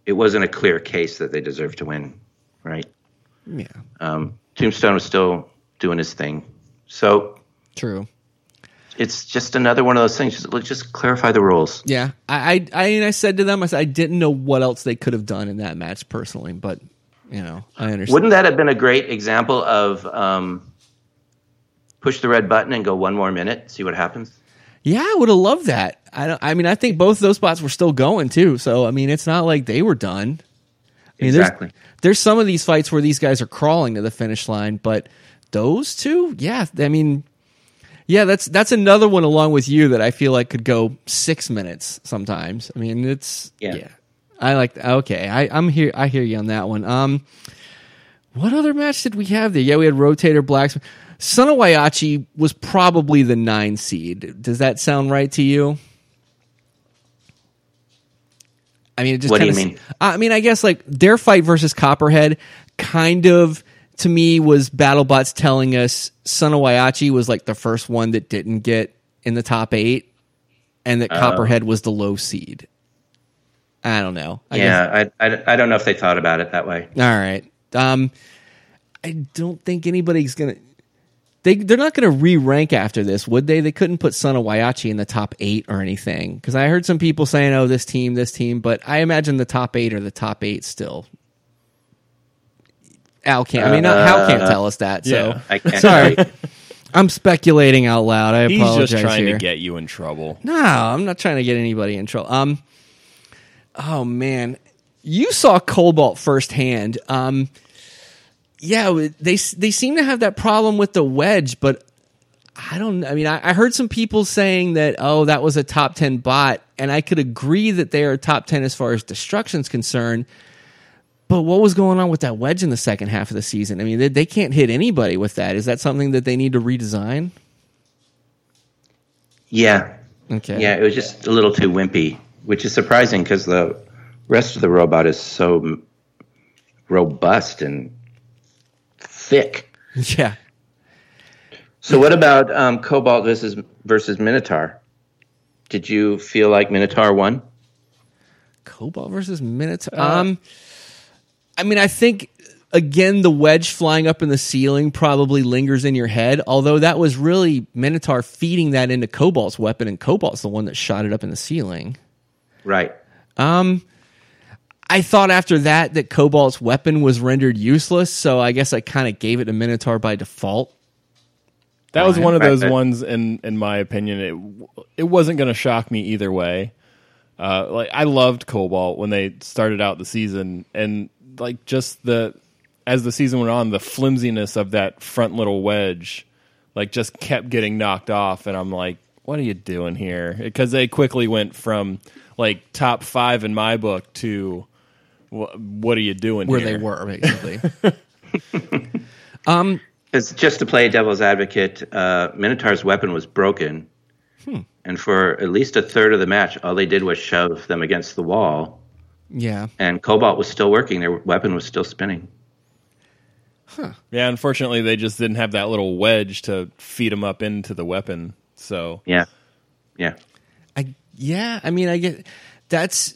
it wasn't a clear case that they deserved to win, right? Yeah. Um, Tombstone was still doing his thing. So True. It's just another one of those things. Just, let's just clarify the rules. Yeah, I, I, I, I said to them, I said I didn't know what else they could have done in that match personally, but you know, I understand. Wouldn't that have been a great example of um, push the red button and go one more minute, see what happens? Yeah, I would have loved that. I don't. I mean, I think both those spots were still going too. So I mean, it's not like they were done. I mean, Exactly. There's, there's some of these fights where these guys are crawling to the finish line, but those two, yeah. I mean, yeah, that's that's another one along with you that I feel like could go six minutes sometimes. I mean, it's Yeah. I like. Okay, I, I'm here. I hear you on that one. Um, what other match did we have there? Yeah, we had Rotator Blacks. Son of Whyachi was probably the nine seed. Does that sound right to you? I mean, it just What do you mean? I mean, I guess like their fight versus Copperhead kind of to me was BattleBots telling us Son of Whyachi was like the first one that didn't get in the top eight, and that Copperhead was the low seed. I don't know. I yeah, I, I, I don't know if they thought about it that way. all right. Um, I don't think anybody's gonna. They they're not gonna re rank after this, would they? They couldn't put Son of Whyachi in the top eight or anything because I heard some people saying, "Oh, this team, this team," but I imagine the top eight are the top eight still. Al can't. I mean, not, Hal can't tell us that. So yeah. I can't. sorry, I'm speculating out loud. I He's apologize just trying here. to get you in trouble. No, I'm not trying to get anybody in trouble. Um, oh man, you saw Cobalt firsthand. Um, yeah, they they seem to have that problem with the wedge, but I don't. I mean, I, I heard some people saying that oh, that was a top ten bot, and I could agree that they are top ten as far as destruction's concerned. But what was going on with that wedge in the second half of the season? I mean, they, they can't hit anybody with that. Is that something that they need to redesign? Yeah, Okay. yeah, it was just a little too wimpy, which is surprising because the rest of the robot is so robust and thick. Yeah. So, what about um, Cobalt versus versus Minotaur? Did you feel like Minotaur won? Cobalt versus Minotaur. um, I mean, I think again the wedge flying up in the ceiling probably lingers in your head. Although that was really Minotaur feeding that into Cobalt's weapon, and Cobalt's the one that shot it up in the ceiling. Right. I thought after that that Cobalt's weapon was rendered useless, so I guess I kind of gave it to Minotaur by default. That was one of those ones, in in my opinion, it it wasn't going to shock me either way. Uh, like I loved Cobalt when they started out the season, and like just the as the season went on, the flimsiness of that front little wedge, like just kept getting knocked off, and I'm like, what are you doing here? Because they quickly went from like top five in my book to what are you doing Where here? they were, basically. Um, it's just to play devil's advocate. Uh, Minotaur's weapon was broken, and for at least a third of the match, all they did was shove them against the wall, yeah. and Cobalt was still working. Their weapon was still spinning. Yeah, unfortunately, they just didn't have that little wedge to feed them up into the weapon. So Yeah, yeah. I yeah, I mean, I get that's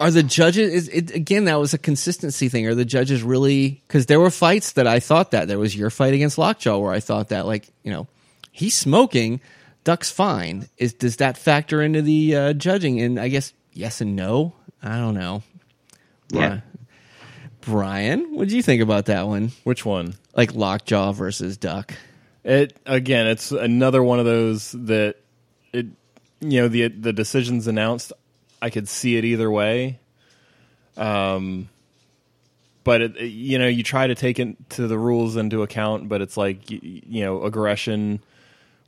are the judges is it, again that was a consistency thing are the judges really because there were fights that i thought that there was your fight against lockjaw where i thought that like you know he's smoking duck's fine is does that factor into the uh, judging and i guess yes and no i don't know Yeah. brian what do you think about that one which one? like lockjaw versus duck It again, it's another one of those that it you know the the decisions announced. I could see it either way. Um, but it, you know, you try to take into the rules into account, but it's like you, you know aggression.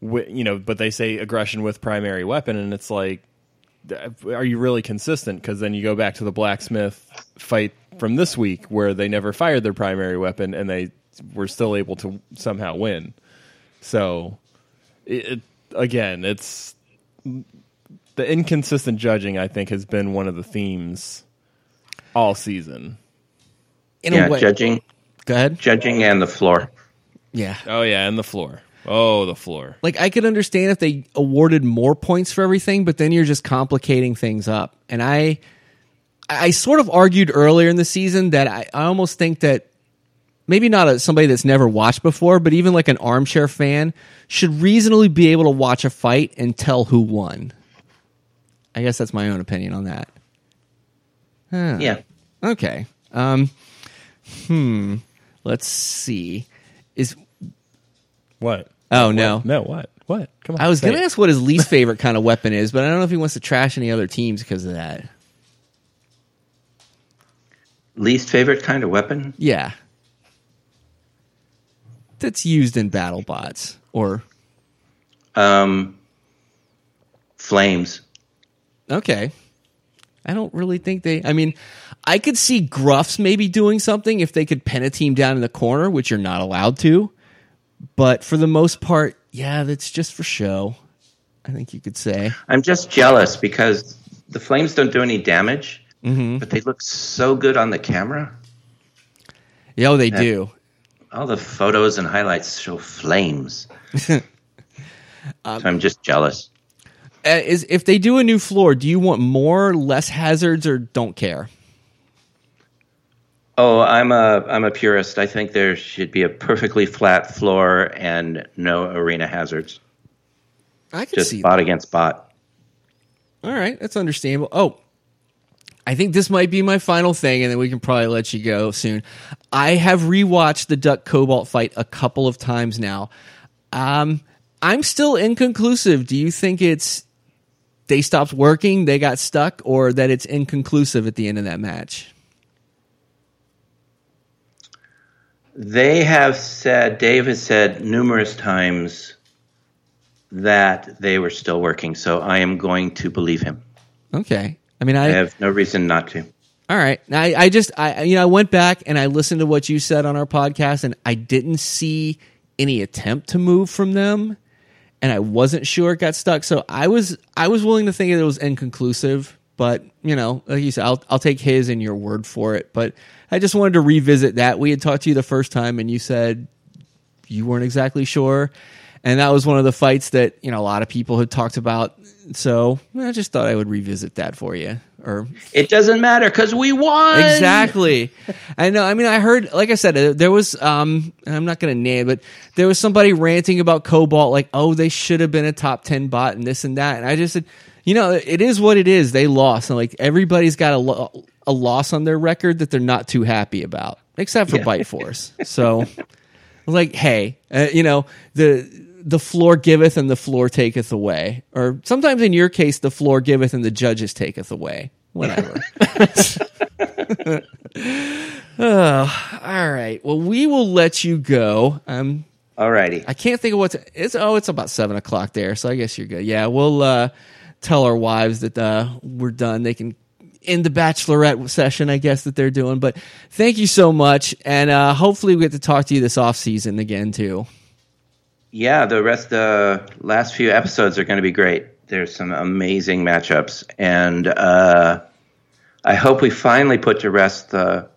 Wi- you know, but they say aggression with primary weapon, and it's like, are you really consistent? Because then you go back to the blacksmith fight from this week where they never fired their primary weapon and they were still able to somehow win. So, it, it, again, it's the inconsistent judging. I think has been one of the themes all season. in yeah, a way judging, go ahead judging, and the floor. yeah Oh yeah, and the floor. Oh, the floor. like I could understand if they awarded more points for everything, but then you're just complicating things up. And I I sort of argued earlier in the season that I, I almost think that maybe not a, somebody that's never watched before, but even like an armchair fan should reasonably be able to watch a fight and tell who won. I guess that's my own opinion on that. Huh. Yeah. Okay. Um, hmm. Let's see. Is What? oh no. No, what? What? Come on. I was gonna it. ask what his least favorite kind of weapon is, but I don't know if he wants to trash any other teams because of that. Least favorite kind of weapon? Yeah. That's used in battle bots or Um, flames. okay. I don't really think they I mean, I could see Gruffs maybe doing something if they could pin a team down in the corner, which you're not allowed to. But for the most part, yeah, that's just for show. I think you could say. I'm just jealous because the flames don't do any damage, Mm-hmm. but they look so good on the camera. Yeah, oh, they do. All the photos and highlights show flames. so I'm just jealous. Uh, is if they do a new floor, do you want more, less hazards, or don't care? Oh, I'm a I'm a purist. I think there should be a perfectly flat floor and no arena hazards. I can Just see bot against bot. All right, that's understandable. Oh, I think this might be my final thing, and then we can probably let you go soon. I have rewatched the Duck Cobalt fight a couple of times now. Um, I'm still inconclusive. Do you think it's they stopped working, they got stuck, or that it's inconclusive at the end of that match? They have said Dave has said numerous times that they were still working, so I am going to believe him. Okay. I mean, I I, have no reason not to. All right. I, I just, I, you know, I went back and I listened to what you said on our podcast, and I didn't see any attempt to move from them, and I wasn't sure it got stuck. So I was, I was willing to think that it was inconclusive, but you know, like you said, I'll, I'll take his and your word for it. But I just wanted to revisit that. We had talked to you the first time, and you said you weren't exactly sure. And that was one of the fights that you know a lot of people had talked about. So I just thought I would revisit that for you, or It doesn't matter because we won. Exactly. I know. I mean, I heard, like I said, uh, there was, um, I'm not going to name, but there was somebody ranting about Cobalt, like, oh, they should have been a top 10 bot and this and that. And I just said, you know, it is what it is. They lost. And like, everybody's got a, lo- a loss on their record that they're not too happy about, except for Yeah. Bite Force. So, like, hey, uh, you know, the, the floor giveth and the floor taketh away. Or sometimes in your case, the floor giveth and the judges taketh away. Whatever. Oh, all right. Well, we will let you go. Um, Alrighty. I can't think of what's it's. Oh, it's about seven o'clock there, so I guess you're good. Yeah, we'll uh, tell our wives that uh, we're done. They can end the bachelorette session, I guess that they're doing. But thank you so much, and uh, hopefully we get to talk to you this off season again too. Yeah, the rest the last few episodes are going to be great. There's some amazing matchups, and uh, I hope we finally put to rest the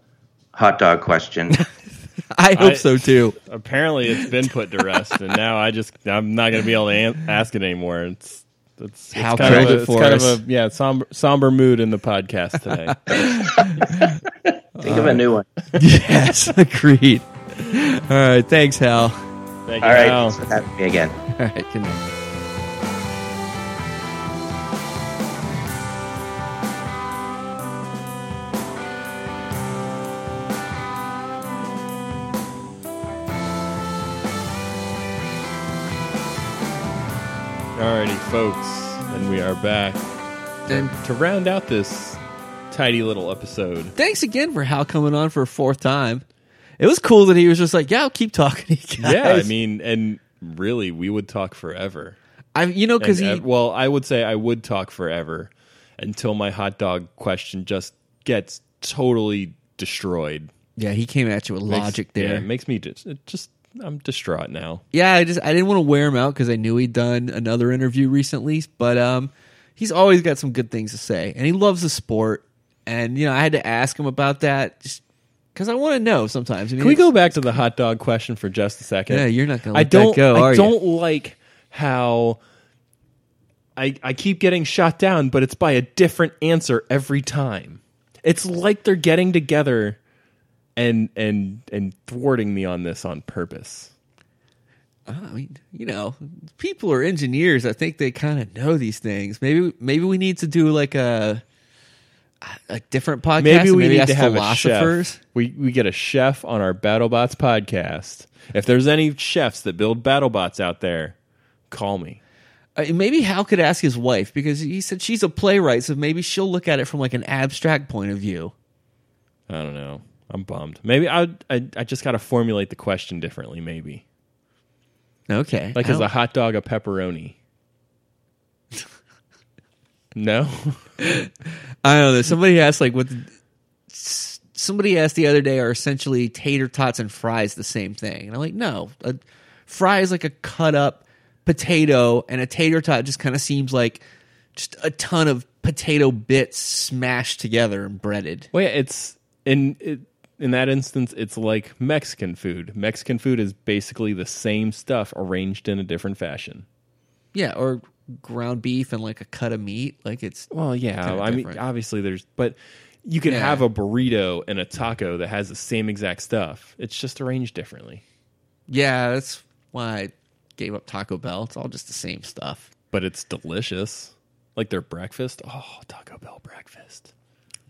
hot dog question. I hope I- so too. Apparently, it's been put to rest, and now I just I'm not going to be able to an- ask it anymore. It's it's, it's How kind of a, it it's kind us. of a yeah somber somber mood in the podcast today. Think of a new one. yes, agreed. All right, thanks, Hal. Thank you. All right, Al. thanks for having me again. All right, good night. Alrighty, folks, and we are back And to round out this tidy little episode. thanks again for Hal coming on for a fourth time. It was cool that he was just like, "Yeah, I'll keep talking to you guys." Yeah, I mean, and really, we would talk forever. I, you know, because he, uh, well, I would say I would talk forever until my hot dog question just gets totally destroyed. yeah, he came at you with Makes- logic Yeah, there. it makes me just, it just I'm distraught now. Yeah, I just I didn't want to wear him out because I knew he'd done another interview recently, but um, he's always got some good things to say, and he loves the sport. And you know, I had to ask him about that just because I want to know sometimes. I mean, Can we go back to the hot dog question for just a second? Yeah, you're not gonna I let don't. go, I you? don't like how I I keep getting shot down, but it's by a different answer every time. It's like they're getting together and and and thwarting me on this on purpose. I mean, you know, people are engineers. I think they kind of know these things. Maybe maybe we need to do like a a different podcast. Maybe we need to have a philosophers. chef. We we get a chef on our BattleBots podcast. If there's any chefs that build BattleBots out there, call me. Uh, maybe Hal could ask his wife because he said she's a playwright, so maybe she'll look at it from like an abstract point of view. I don't know. I'm bummed. Maybe I I, I just got to formulate the question differently. Maybe Okay, like is oh. a hot dog a pepperoni? no. I don't know. Somebody asked like what. The, somebody asked the other day, are essentially tater tots and fries the same thing? And I'm like, no. A fry is like a cut up potato, and a tater tot just kind of seems like just a ton of potato bits smashed together and breaded. Well, yeah, it's in it, in that instance, it's like Mexican food. Mexican food is basically the same stuff arranged in a different fashion. Yeah, or ground beef and like a cut of meat. Like it's Well, yeah, I mean, obviously there's, but you can Yeah. have a burrito and a taco that has the same exact stuff. It's just arranged differently, yeah. That's why I gave up Taco Bell. It's all just the same stuff. but it's delicious. Like their breakfast. Oh, Taco Bell breakfast.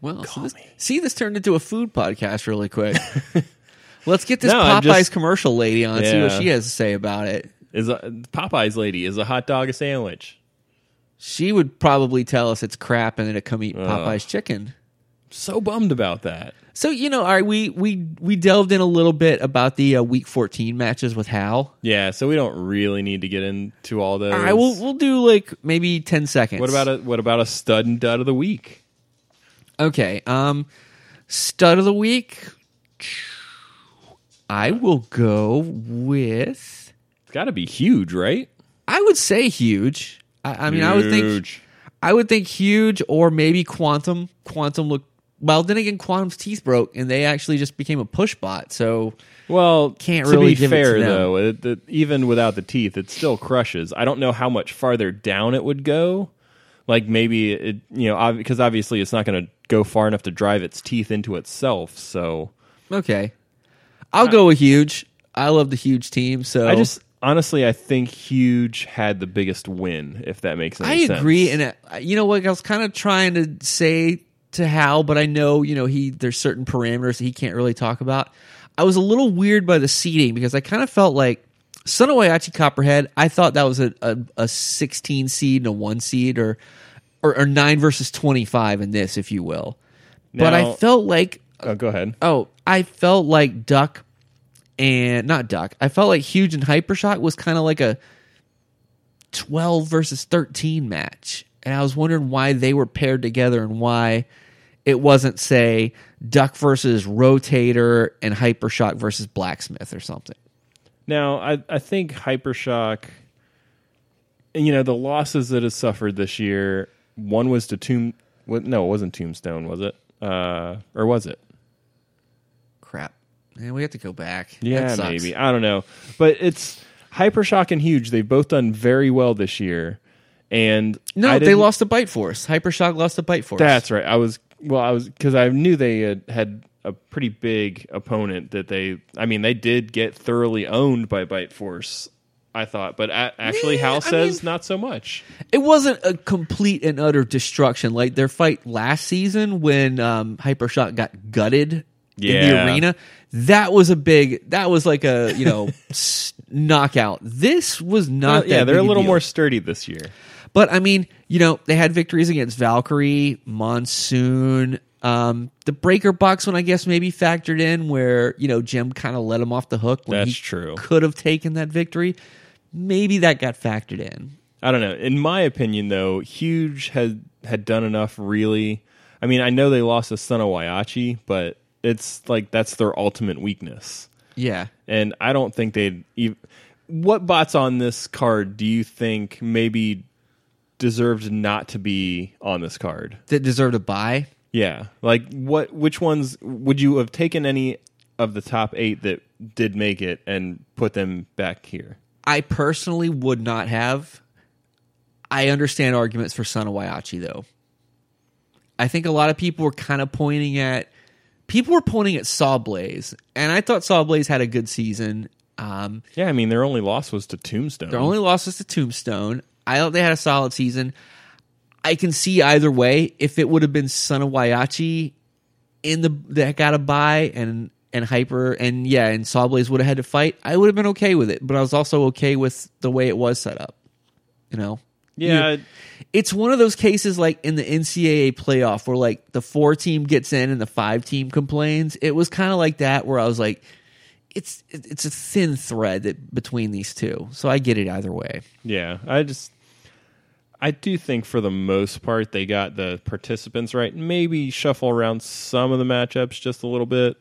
Well, so this, see, this turned into a food podcast really quick. Let's get this No, I'm Popeyes just- commercial lady on. See what Yeah. she has to say about it. Is a Popeye's lady is a hot dog a sandwich? She would probably tell us it's crap and then to come eat Popeye's chicken. So bummed about that. So you know, all right, we we we delved in a little bit about the uh, Week 14 matches with Hal. Yeah, so we don't really need to get into all those. All right, we'll we'll do like maybe 10 seconds. What about a what about a stud and dud of the week? Okay, um, stud of the week. I will go with. It's got to be huge, right? I would say huge. I, I mean, I would think Huge. I would think huge or maybe quantum. Quantum look well. Then again, quantum's teeth broke and they actually just became a push bot. So Well, Can't to really be to fair them. though, it, it- even without the teeth, it still crushes. I don't know how much farther down it would go. Like maybe it, you know, because obviously it's not going to go far enough to drive its teeth into itself. So okay, I'll go with huge. I love the huge team. So I just honestly, I think Huge had the biggest win. If that makes any I sense. I agree, and uh, you know what? I was kind of trying to say to Hal, but I know you know he there's certain parameters that he can't really talk about. I was a little weird by the seating because I kind of felt like Son of Whyachi Copperhead. I thought that was a, a, a 16 seed and a one seed, or, or or nine versus 25 in this, if you will. but I felt like Oh, go ahead. oh, I felt like Duck and not Duck. I felt like Huge and Hypershock was kind of like a 12 versus 13 match. And I was wondering why they were paired together and why it wasn't, say, Duck versus Rotator and Hypershock versus Blacksmith or something. Now, I, I think Hypershock, and you know, the losses that has suffered this year, one was to Tomb. No, it wasn't Tombstone, was it? Uh, or was it? Crap. Man, we have to go back. Yeah, maybe. I don't know. But it's Hypershock and Huge. They've both done very well this year. And No, they lost to Bite Force. Hypershock lost to Bite Force. That's right. I was well. I was because I knew they had, had a pretty big opponent that they. I mean, they did get thoroughly owned by Bite Force. I thought, but a- actually, Yeah, Hal says mean- not so much. it wasn't a complete and utter destruction like their fight last season when um, Hypershock got gutted in the arena. That was a big. That was like a you know s- knockout. This was not. Well, that yeah, they're a little deal. more sturdy this year. But I mean, you know, they had victories against Valkyrie, Monsoon. Um, the Breaker Box one, I guess, maybe factored in where you know Jim kind of let him off the hook. When That's he true. Could have taken that victory. Maybe that got factored in. I don't know. In my opinion, though, Huge had had done enough. Really, I mean, I know they lost to Son of Whyachi, but it's like that's their ultimate weakness. Yeah. and I don't think they'd. Ev- what bots on this card do you think maybe deserved not to be on this card? That deserved a buy. Yeah, like what? Which ones would you have taken any of the top eight that did make it and put them back here? I personally would not have. I understand arguments for Son of Whyachi though. I think a lot of people were kind of pointing at people were pointing at Sawblaze, and I thought Sawblaze had a good season. Um, Yeah, I mean their only loss was to Tombstone. their only loss was to Tombstone. I thought they had a solid season. I can see either way. If it would have been Son of Whyachi in the that got a buy and and Hyper and yeah, and Sawblaze would have had to fight, I would have been okay with it. But I was also okay with the way it was set up. You know, yeah, it's one of those cases like in the NCAA playoff where like the four team gets in and the five team complains. It was kind of like that where I was like, it's it's a thin thread that, between these two. So I get it either way. yeah. I just I do think for the most part they got the participants right. Maybe shuffle around some of the matchups just a little bit,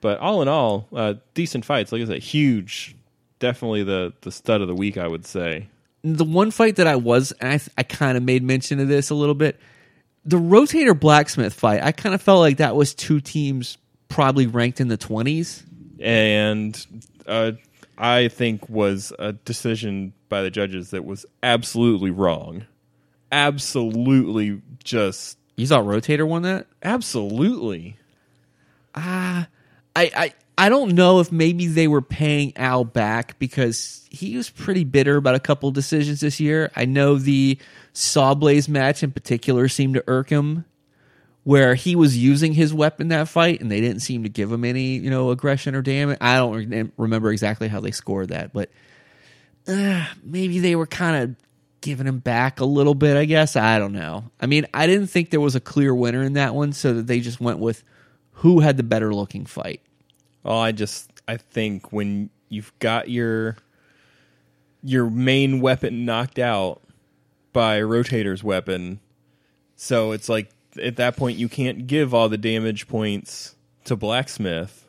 but all in all, uh, decent fights. Like I said, huge. Definitely the the stud of the week, I would say. the one fight that I was, and I, I kind of made mention of this a little bit, the rotator blacksmith fight. I kind of felt like that was two teams probably ranked in the twenties. and uh, I think was a decision by the judges that was absolutely wrong. Absolutely, just You thought rotator won that? absolutely. Ah I, I I don't know if maybe they were paying Al back because he was pretty bitter about a couple decisions this year. I know the Sawblaze match in particular seemed to irk him, where he was using his weapon that fight and they didn't seem to give him any you know aggression or damage. I don't re- remember exactly how they scored that, but uh, maybe they were kind of giving him back a little bit. I guess I don't know. I mean, I didn't think there was a clear winner in that one, so that they just went with who had the better looking fight. Oh, I just I think when you've got your your main weapon knocked out by Rotator's weapon, so it's like at that point you can't give all the damage points to Blacksmith.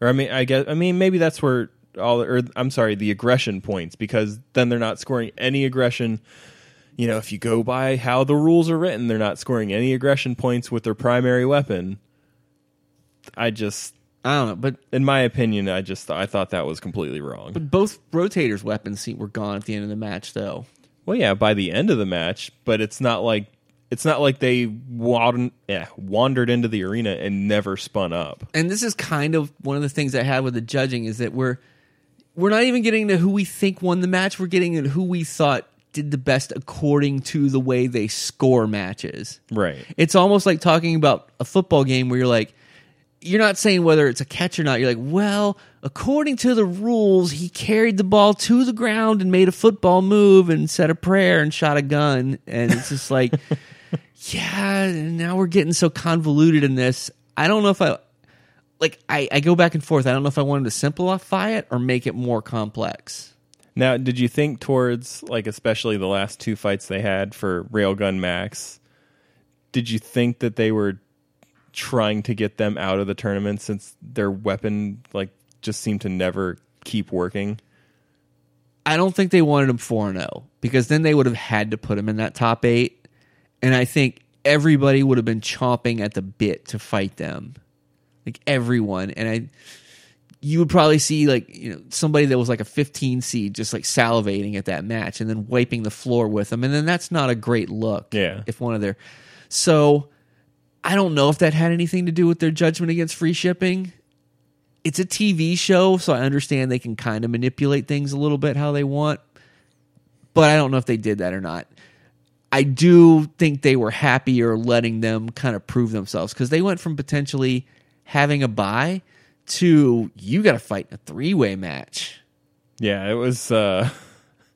Or I mean, I guess I mean maybe that's where all or I'm sorry, the aggression points because then they're not scoring any aggression. You know, if you go by how the rules are written, they're not scoring any aggression points with their primary weapon. I just I don't know, but in my opinion, I just I thought that was completely wrong. but both rotators' weapons seem were gone at the end of the match, though. well, yeah, by the end of the match, but it's not like it's not like they wan- yeah, wandered into the arena and never spun up. And this is kind of one of the things I had with the judging is that we're we're not even getting to who we think won the match. We're getting to who we thought did the best according to the way they score matches. Right. It's almost like talking about a football game where you're like, you're not saying whether it's a catch or not. You're like, well, according to the rules, he carried the ball to the ground and made a football move and said a prayer and shot a gun. And it's just like, yeah, now we're getting so convoluted in this. I don't know if I like I, I go back and forth. I don't know if I wanted to simplify it or make it more complex. Now, did you think towards like especially the last two fights they had for Railgun Max? Did you think that they were trying to get them out of the tournament since their weapon like just seemed to never keep working? I don't think they wanted him 4 0 because then they would have had to put him in that top eight. And I think everybody would have been chomping at the bit to fight them. Like everyone. And I, you would probably see like, you know, somebody that was like a 15 seed just like salivating at that match and then wiping the floor with them. And then that's not a great look. Yeah. If one of their, so I don't know if that had anything to do with their judgment against free shipping it's a TV show, so I understand they can kind of manipulate things a little bit how they want. But I don't know if they did that or not. I do think they were happier letting them kind of prove themselves because they went from potentially having a buy to you got to fight in a three way match. Yeah, it was. Uh,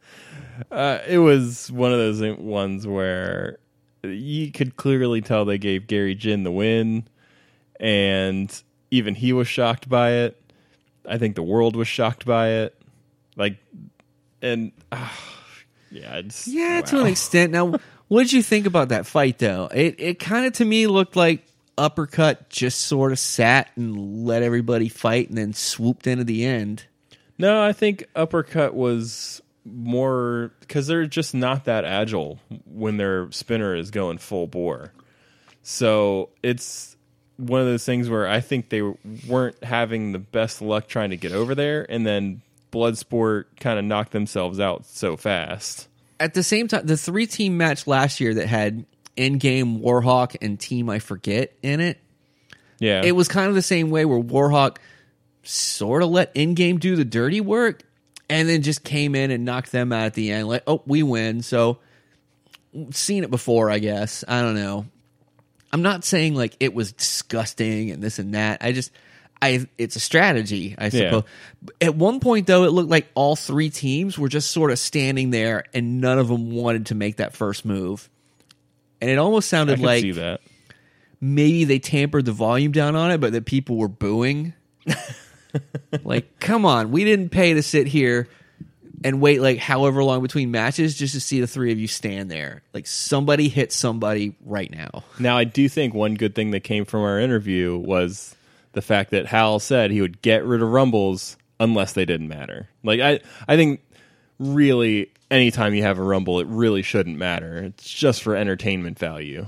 uh, it was one of those ones where you could clearly tell they gave Gary Jin the win, and even he was shocked by it. I think the world was shocked by it. Like, and uh, yeah, it's, Yeah, to an extent. Now, what did you think about that fight though? It it kind of to me looked like uppercut just sort of sat and let everybody fight and then swooped in at the end. No, I think uppercut was more because they're just not that agile when their spinner is going full bore. So it's one of those things where I think they weren't having the best luck trying to get over there, and then Bloodsport kind of knocked themselves out so fast. at the same time, the three team match last year that had EndGame Warhawk and Team I Forget in it, Yeah. It was kind of the same way where Warhawk sort of let EndGame do the dirty work and then just came in and knocked them out at the end. Like, oh, we win. So, seen it before, I guess. I don't know. I'm not saying like it was disgusting and this and that. I just, I it's a strategy, I Yeah. suppose. At one point, though, it looked like all three teams were just sort of standing there, and none of them wanted to make that first move. And it almost sounded like see that. maybe they tampered the volume down on it, but that people were booing. like, come on, we didn't pay to sit here and wait like however long between matches just to see the three of you stand there. Like somebody hit somebody right now. Now, I do think one good thing that came from our interview was the fact that Hal said he would get rid of rumbles unless they didn't matter. Like I, I think really anytime you have a rumble, it really shouldn't matter. It's just for entertainment value.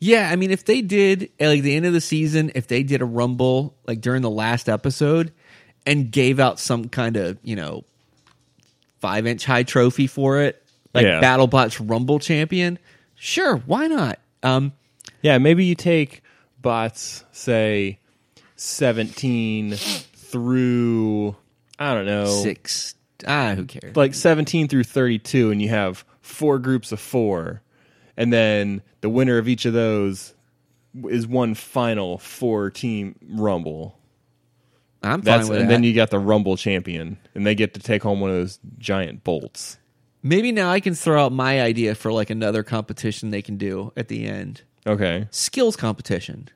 Yeah, I mean, if they did at like the end of the season, if they did a rumble like during the last episode and gave out some kind of you know five inch high trophy for it, like Yeah. BattleBot's Rumble champion, sure, why not? Um, Yeah, maybe you take bots, say seventeen through I don't know six, ah, who cares? like 17 through 32 and you have four groups of four and then the winner of each of those is one final four team rumble I'm fine that's with and that. then you got the rumble champion and they get to take home one of those giant bolts Maybe now I can throw out my idea for like another competition they can do at the end. okay Skills competition.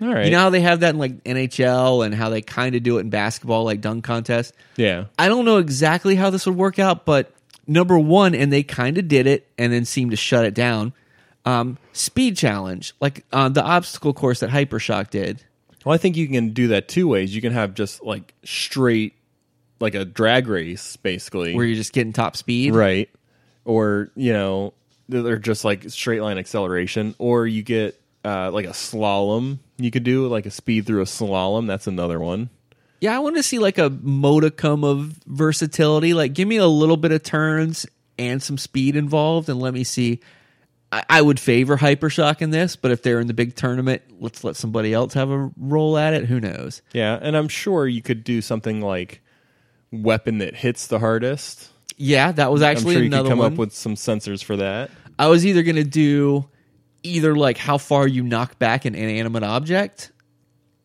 All right You know how they have that in like NHL and how they kind of do it in basketball, like dunk contest. yeah I don't know exactly how this would work out, but number one, and they kind of did it and then seemed to shut it down. Um, speed challenge, like uh, the obstacle course that Hypershock did. well i think you can do that two ways you can have just like straight like a drag race basically Where you're just getting top speed, right or you know they're just like straight line acceleration or you get uh, like a slalom you could do like a speed through a slalom that's another one Yeah, I want to see like a modicum of versatility. Like, give me a little bit of turns and some speed involved, and let me see. I, I would favor Hypershock in this, but if they're in the big tournament, let's let somebody else have a roll at it. Who knows? yeah and i'm sure you could do something like weapon that hits the hardest Yeah, that was actually i'm sure you another could come one. up with some sensors for that I was either going to do either like how far you knock back an inanimate object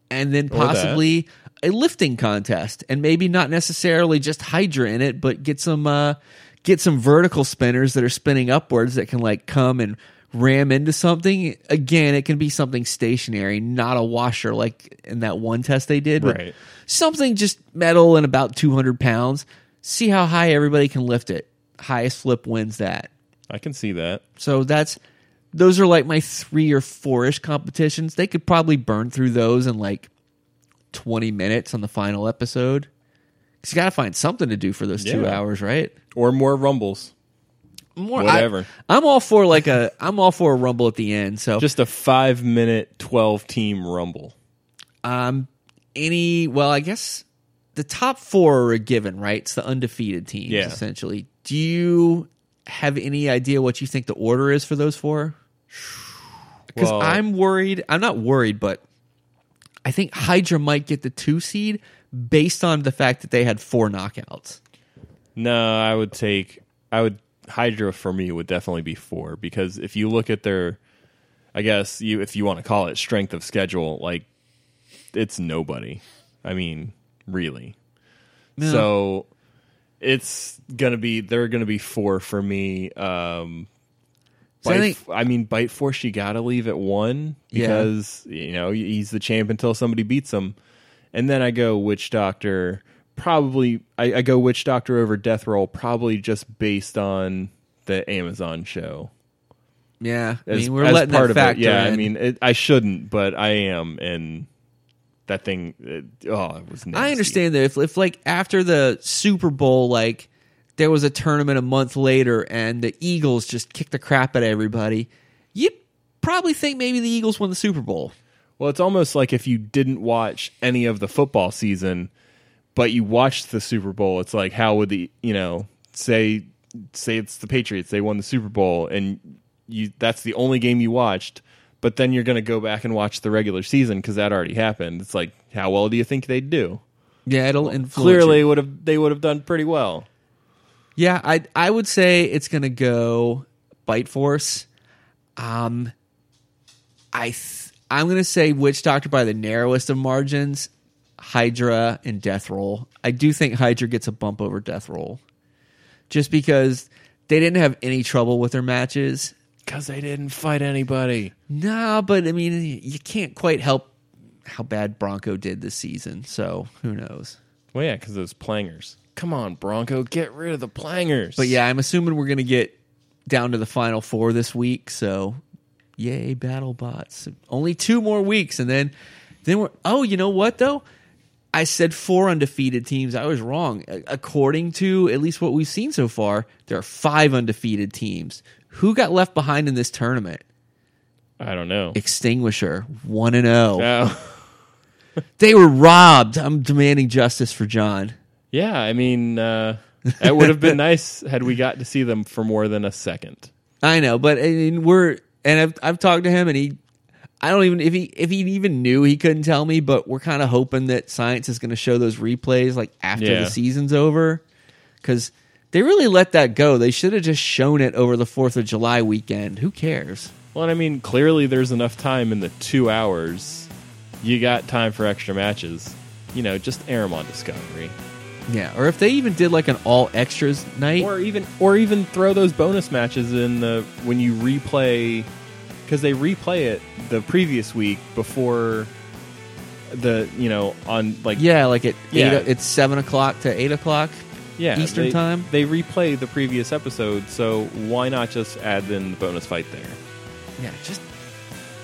and then possibly a lifting contest and maybe not necessarily just Hydra in it, but get some uh get some vertical spinners that are spinning upwards that can like come and ram into something. Again, it can be something stationary, not a washer like in that one test they did, but Right. something just metal and about 200 pounds. See how high everybody can lift it. Highest flip wins that. i can see that So that's those are like my three or four ish competitions. They could probably burn through those in like twenty minutes on the final episode. 'Cause you got to find something to do for those two hours, right? or more rumbles More Whatever. I, am all for like a I'm all for a rumble at the end. So just a five minute 12 team rumble um any well I guess the top four are a given, right? It's the undefeated teams Yeah. essentially. Do you have any idea what you think the order is for those four? Because Well- I'm worried. I'm not worried, but I think Hydra might get the two seed based on the fact that they had four knockouts. No, I would take I would Hydra for me would definitely be four because if you look at their I guess you if you want to call it strength of schedule, like it's nobody. I mean, really. Yeah. So it's gonna be they're gonna be four for me. Um So I think- I mean, Bite Force, you got to leave at one Yeah. because you know he's the champ until somebody beats him, and then I go Witch Doctor. Probably, I, I go Witch Doctor over Death Roll, probably just based on the Amazon show. Yeah, I As, mean we're letting part that of it, factor yeah. I mean, it, I shouldn't, but I am, and that thing, it, oh, it was. Nasty. I understand that if, if like after the Super Bowl, like there was a tournament a month later and the Eagles just kicked the crap out of everybody, you'd probably think maybe the Eagles won the Super Bowl. Well, it's almost like if you didn't watch any of the football season, but you watched the Super Bowl. It's like how would the you know say say it's the Patriots they won the Super Bowl and you that's the only game you watched, but then you're going to go back and watch the regular season because that already happened. It's like, how well do you think they'd do? Yeah, it'll influence. Clearly, you. would have they would have done pretty well. Yeah, I I would say it's gonna go Bite Force. Um, I th- I'm gonna say Witch Doctor by the narrowest of margins. Hydra and Death Roll. I do think Hydra gets a bump over Death Roll, just because they didn't have any trouble with their matches. Because they didn't fight anybody. Nah, but I mean, you can't quite help how bad Bronco did this season. So who knows? Well, yeah, because those plangers. Come on, Bronco, get rid of the plangers. But yeah, I'm assuming we're gonna get down to the final four this week. So yay, battle bots. Only two more weeks, and then then we're. Oh, you know what though? I said four undefeated teams. I was wrong. According to at least what we've seen so far, there are five undefeated teams. Who got left behind in this tournament? I don't know. Extinguisher, one and zero. Oh. They were robbed. I'm demanding justice for John. Yeah, I mean, uh, it would have been nice had we got to see them for more than a second. I know, but I mean, we're and I've I've talked to him, and he, I don't even if he if he even knew he couldn't tell me, but we're kind of hoping that science is going to show those replays like after Yeah. the season's over, because they really let that go. They should have just shown it over the Fourth of July weekend. Who cares? Well, and I mean, clearly there's enough time in the two hours. You got time for extra matches. You know, just air them on Discovery, Yeah, or if they even did like an all extras night. or even or even throw those bonus matches in the when you replay because they replay it the previous week before the you know on like yeah, like at Yeah. eight, it's seven o'clock to eight o'clock. yeah Eastern they- time? They replay the previous episode, so why not just add in the bonus fight there? Yeah, just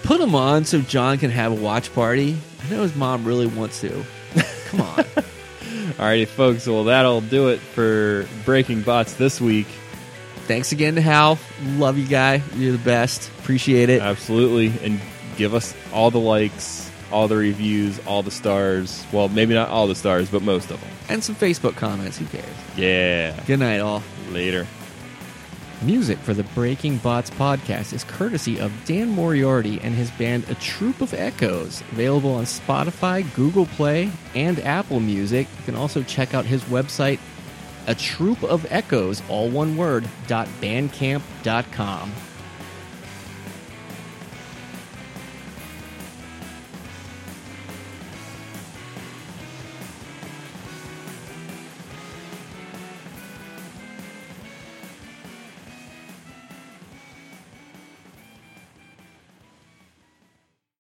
put them on so John can have a watch party. I know his mom really wants to. Come on. Alrighty, folks. Well, that'll do it for Breaking Bots this week. Thanks again to Hal. Love you, guy. You're the best. Appreciate it. Absolutely. And give us all the likes, all the reviews, all the stars. Well, maybe not all the stars, but most of them. and some Facebook comments. Who cares? Yeah. Good night, all. Later. Music for the Breaking Bots podcast is courtesy of Dan Moriarty and his band A Troop of Echoes, available on Spotify, Google Play, and Apple Music. You can also check out his website, A Troop of Echoes, all one word, bandcamp.com.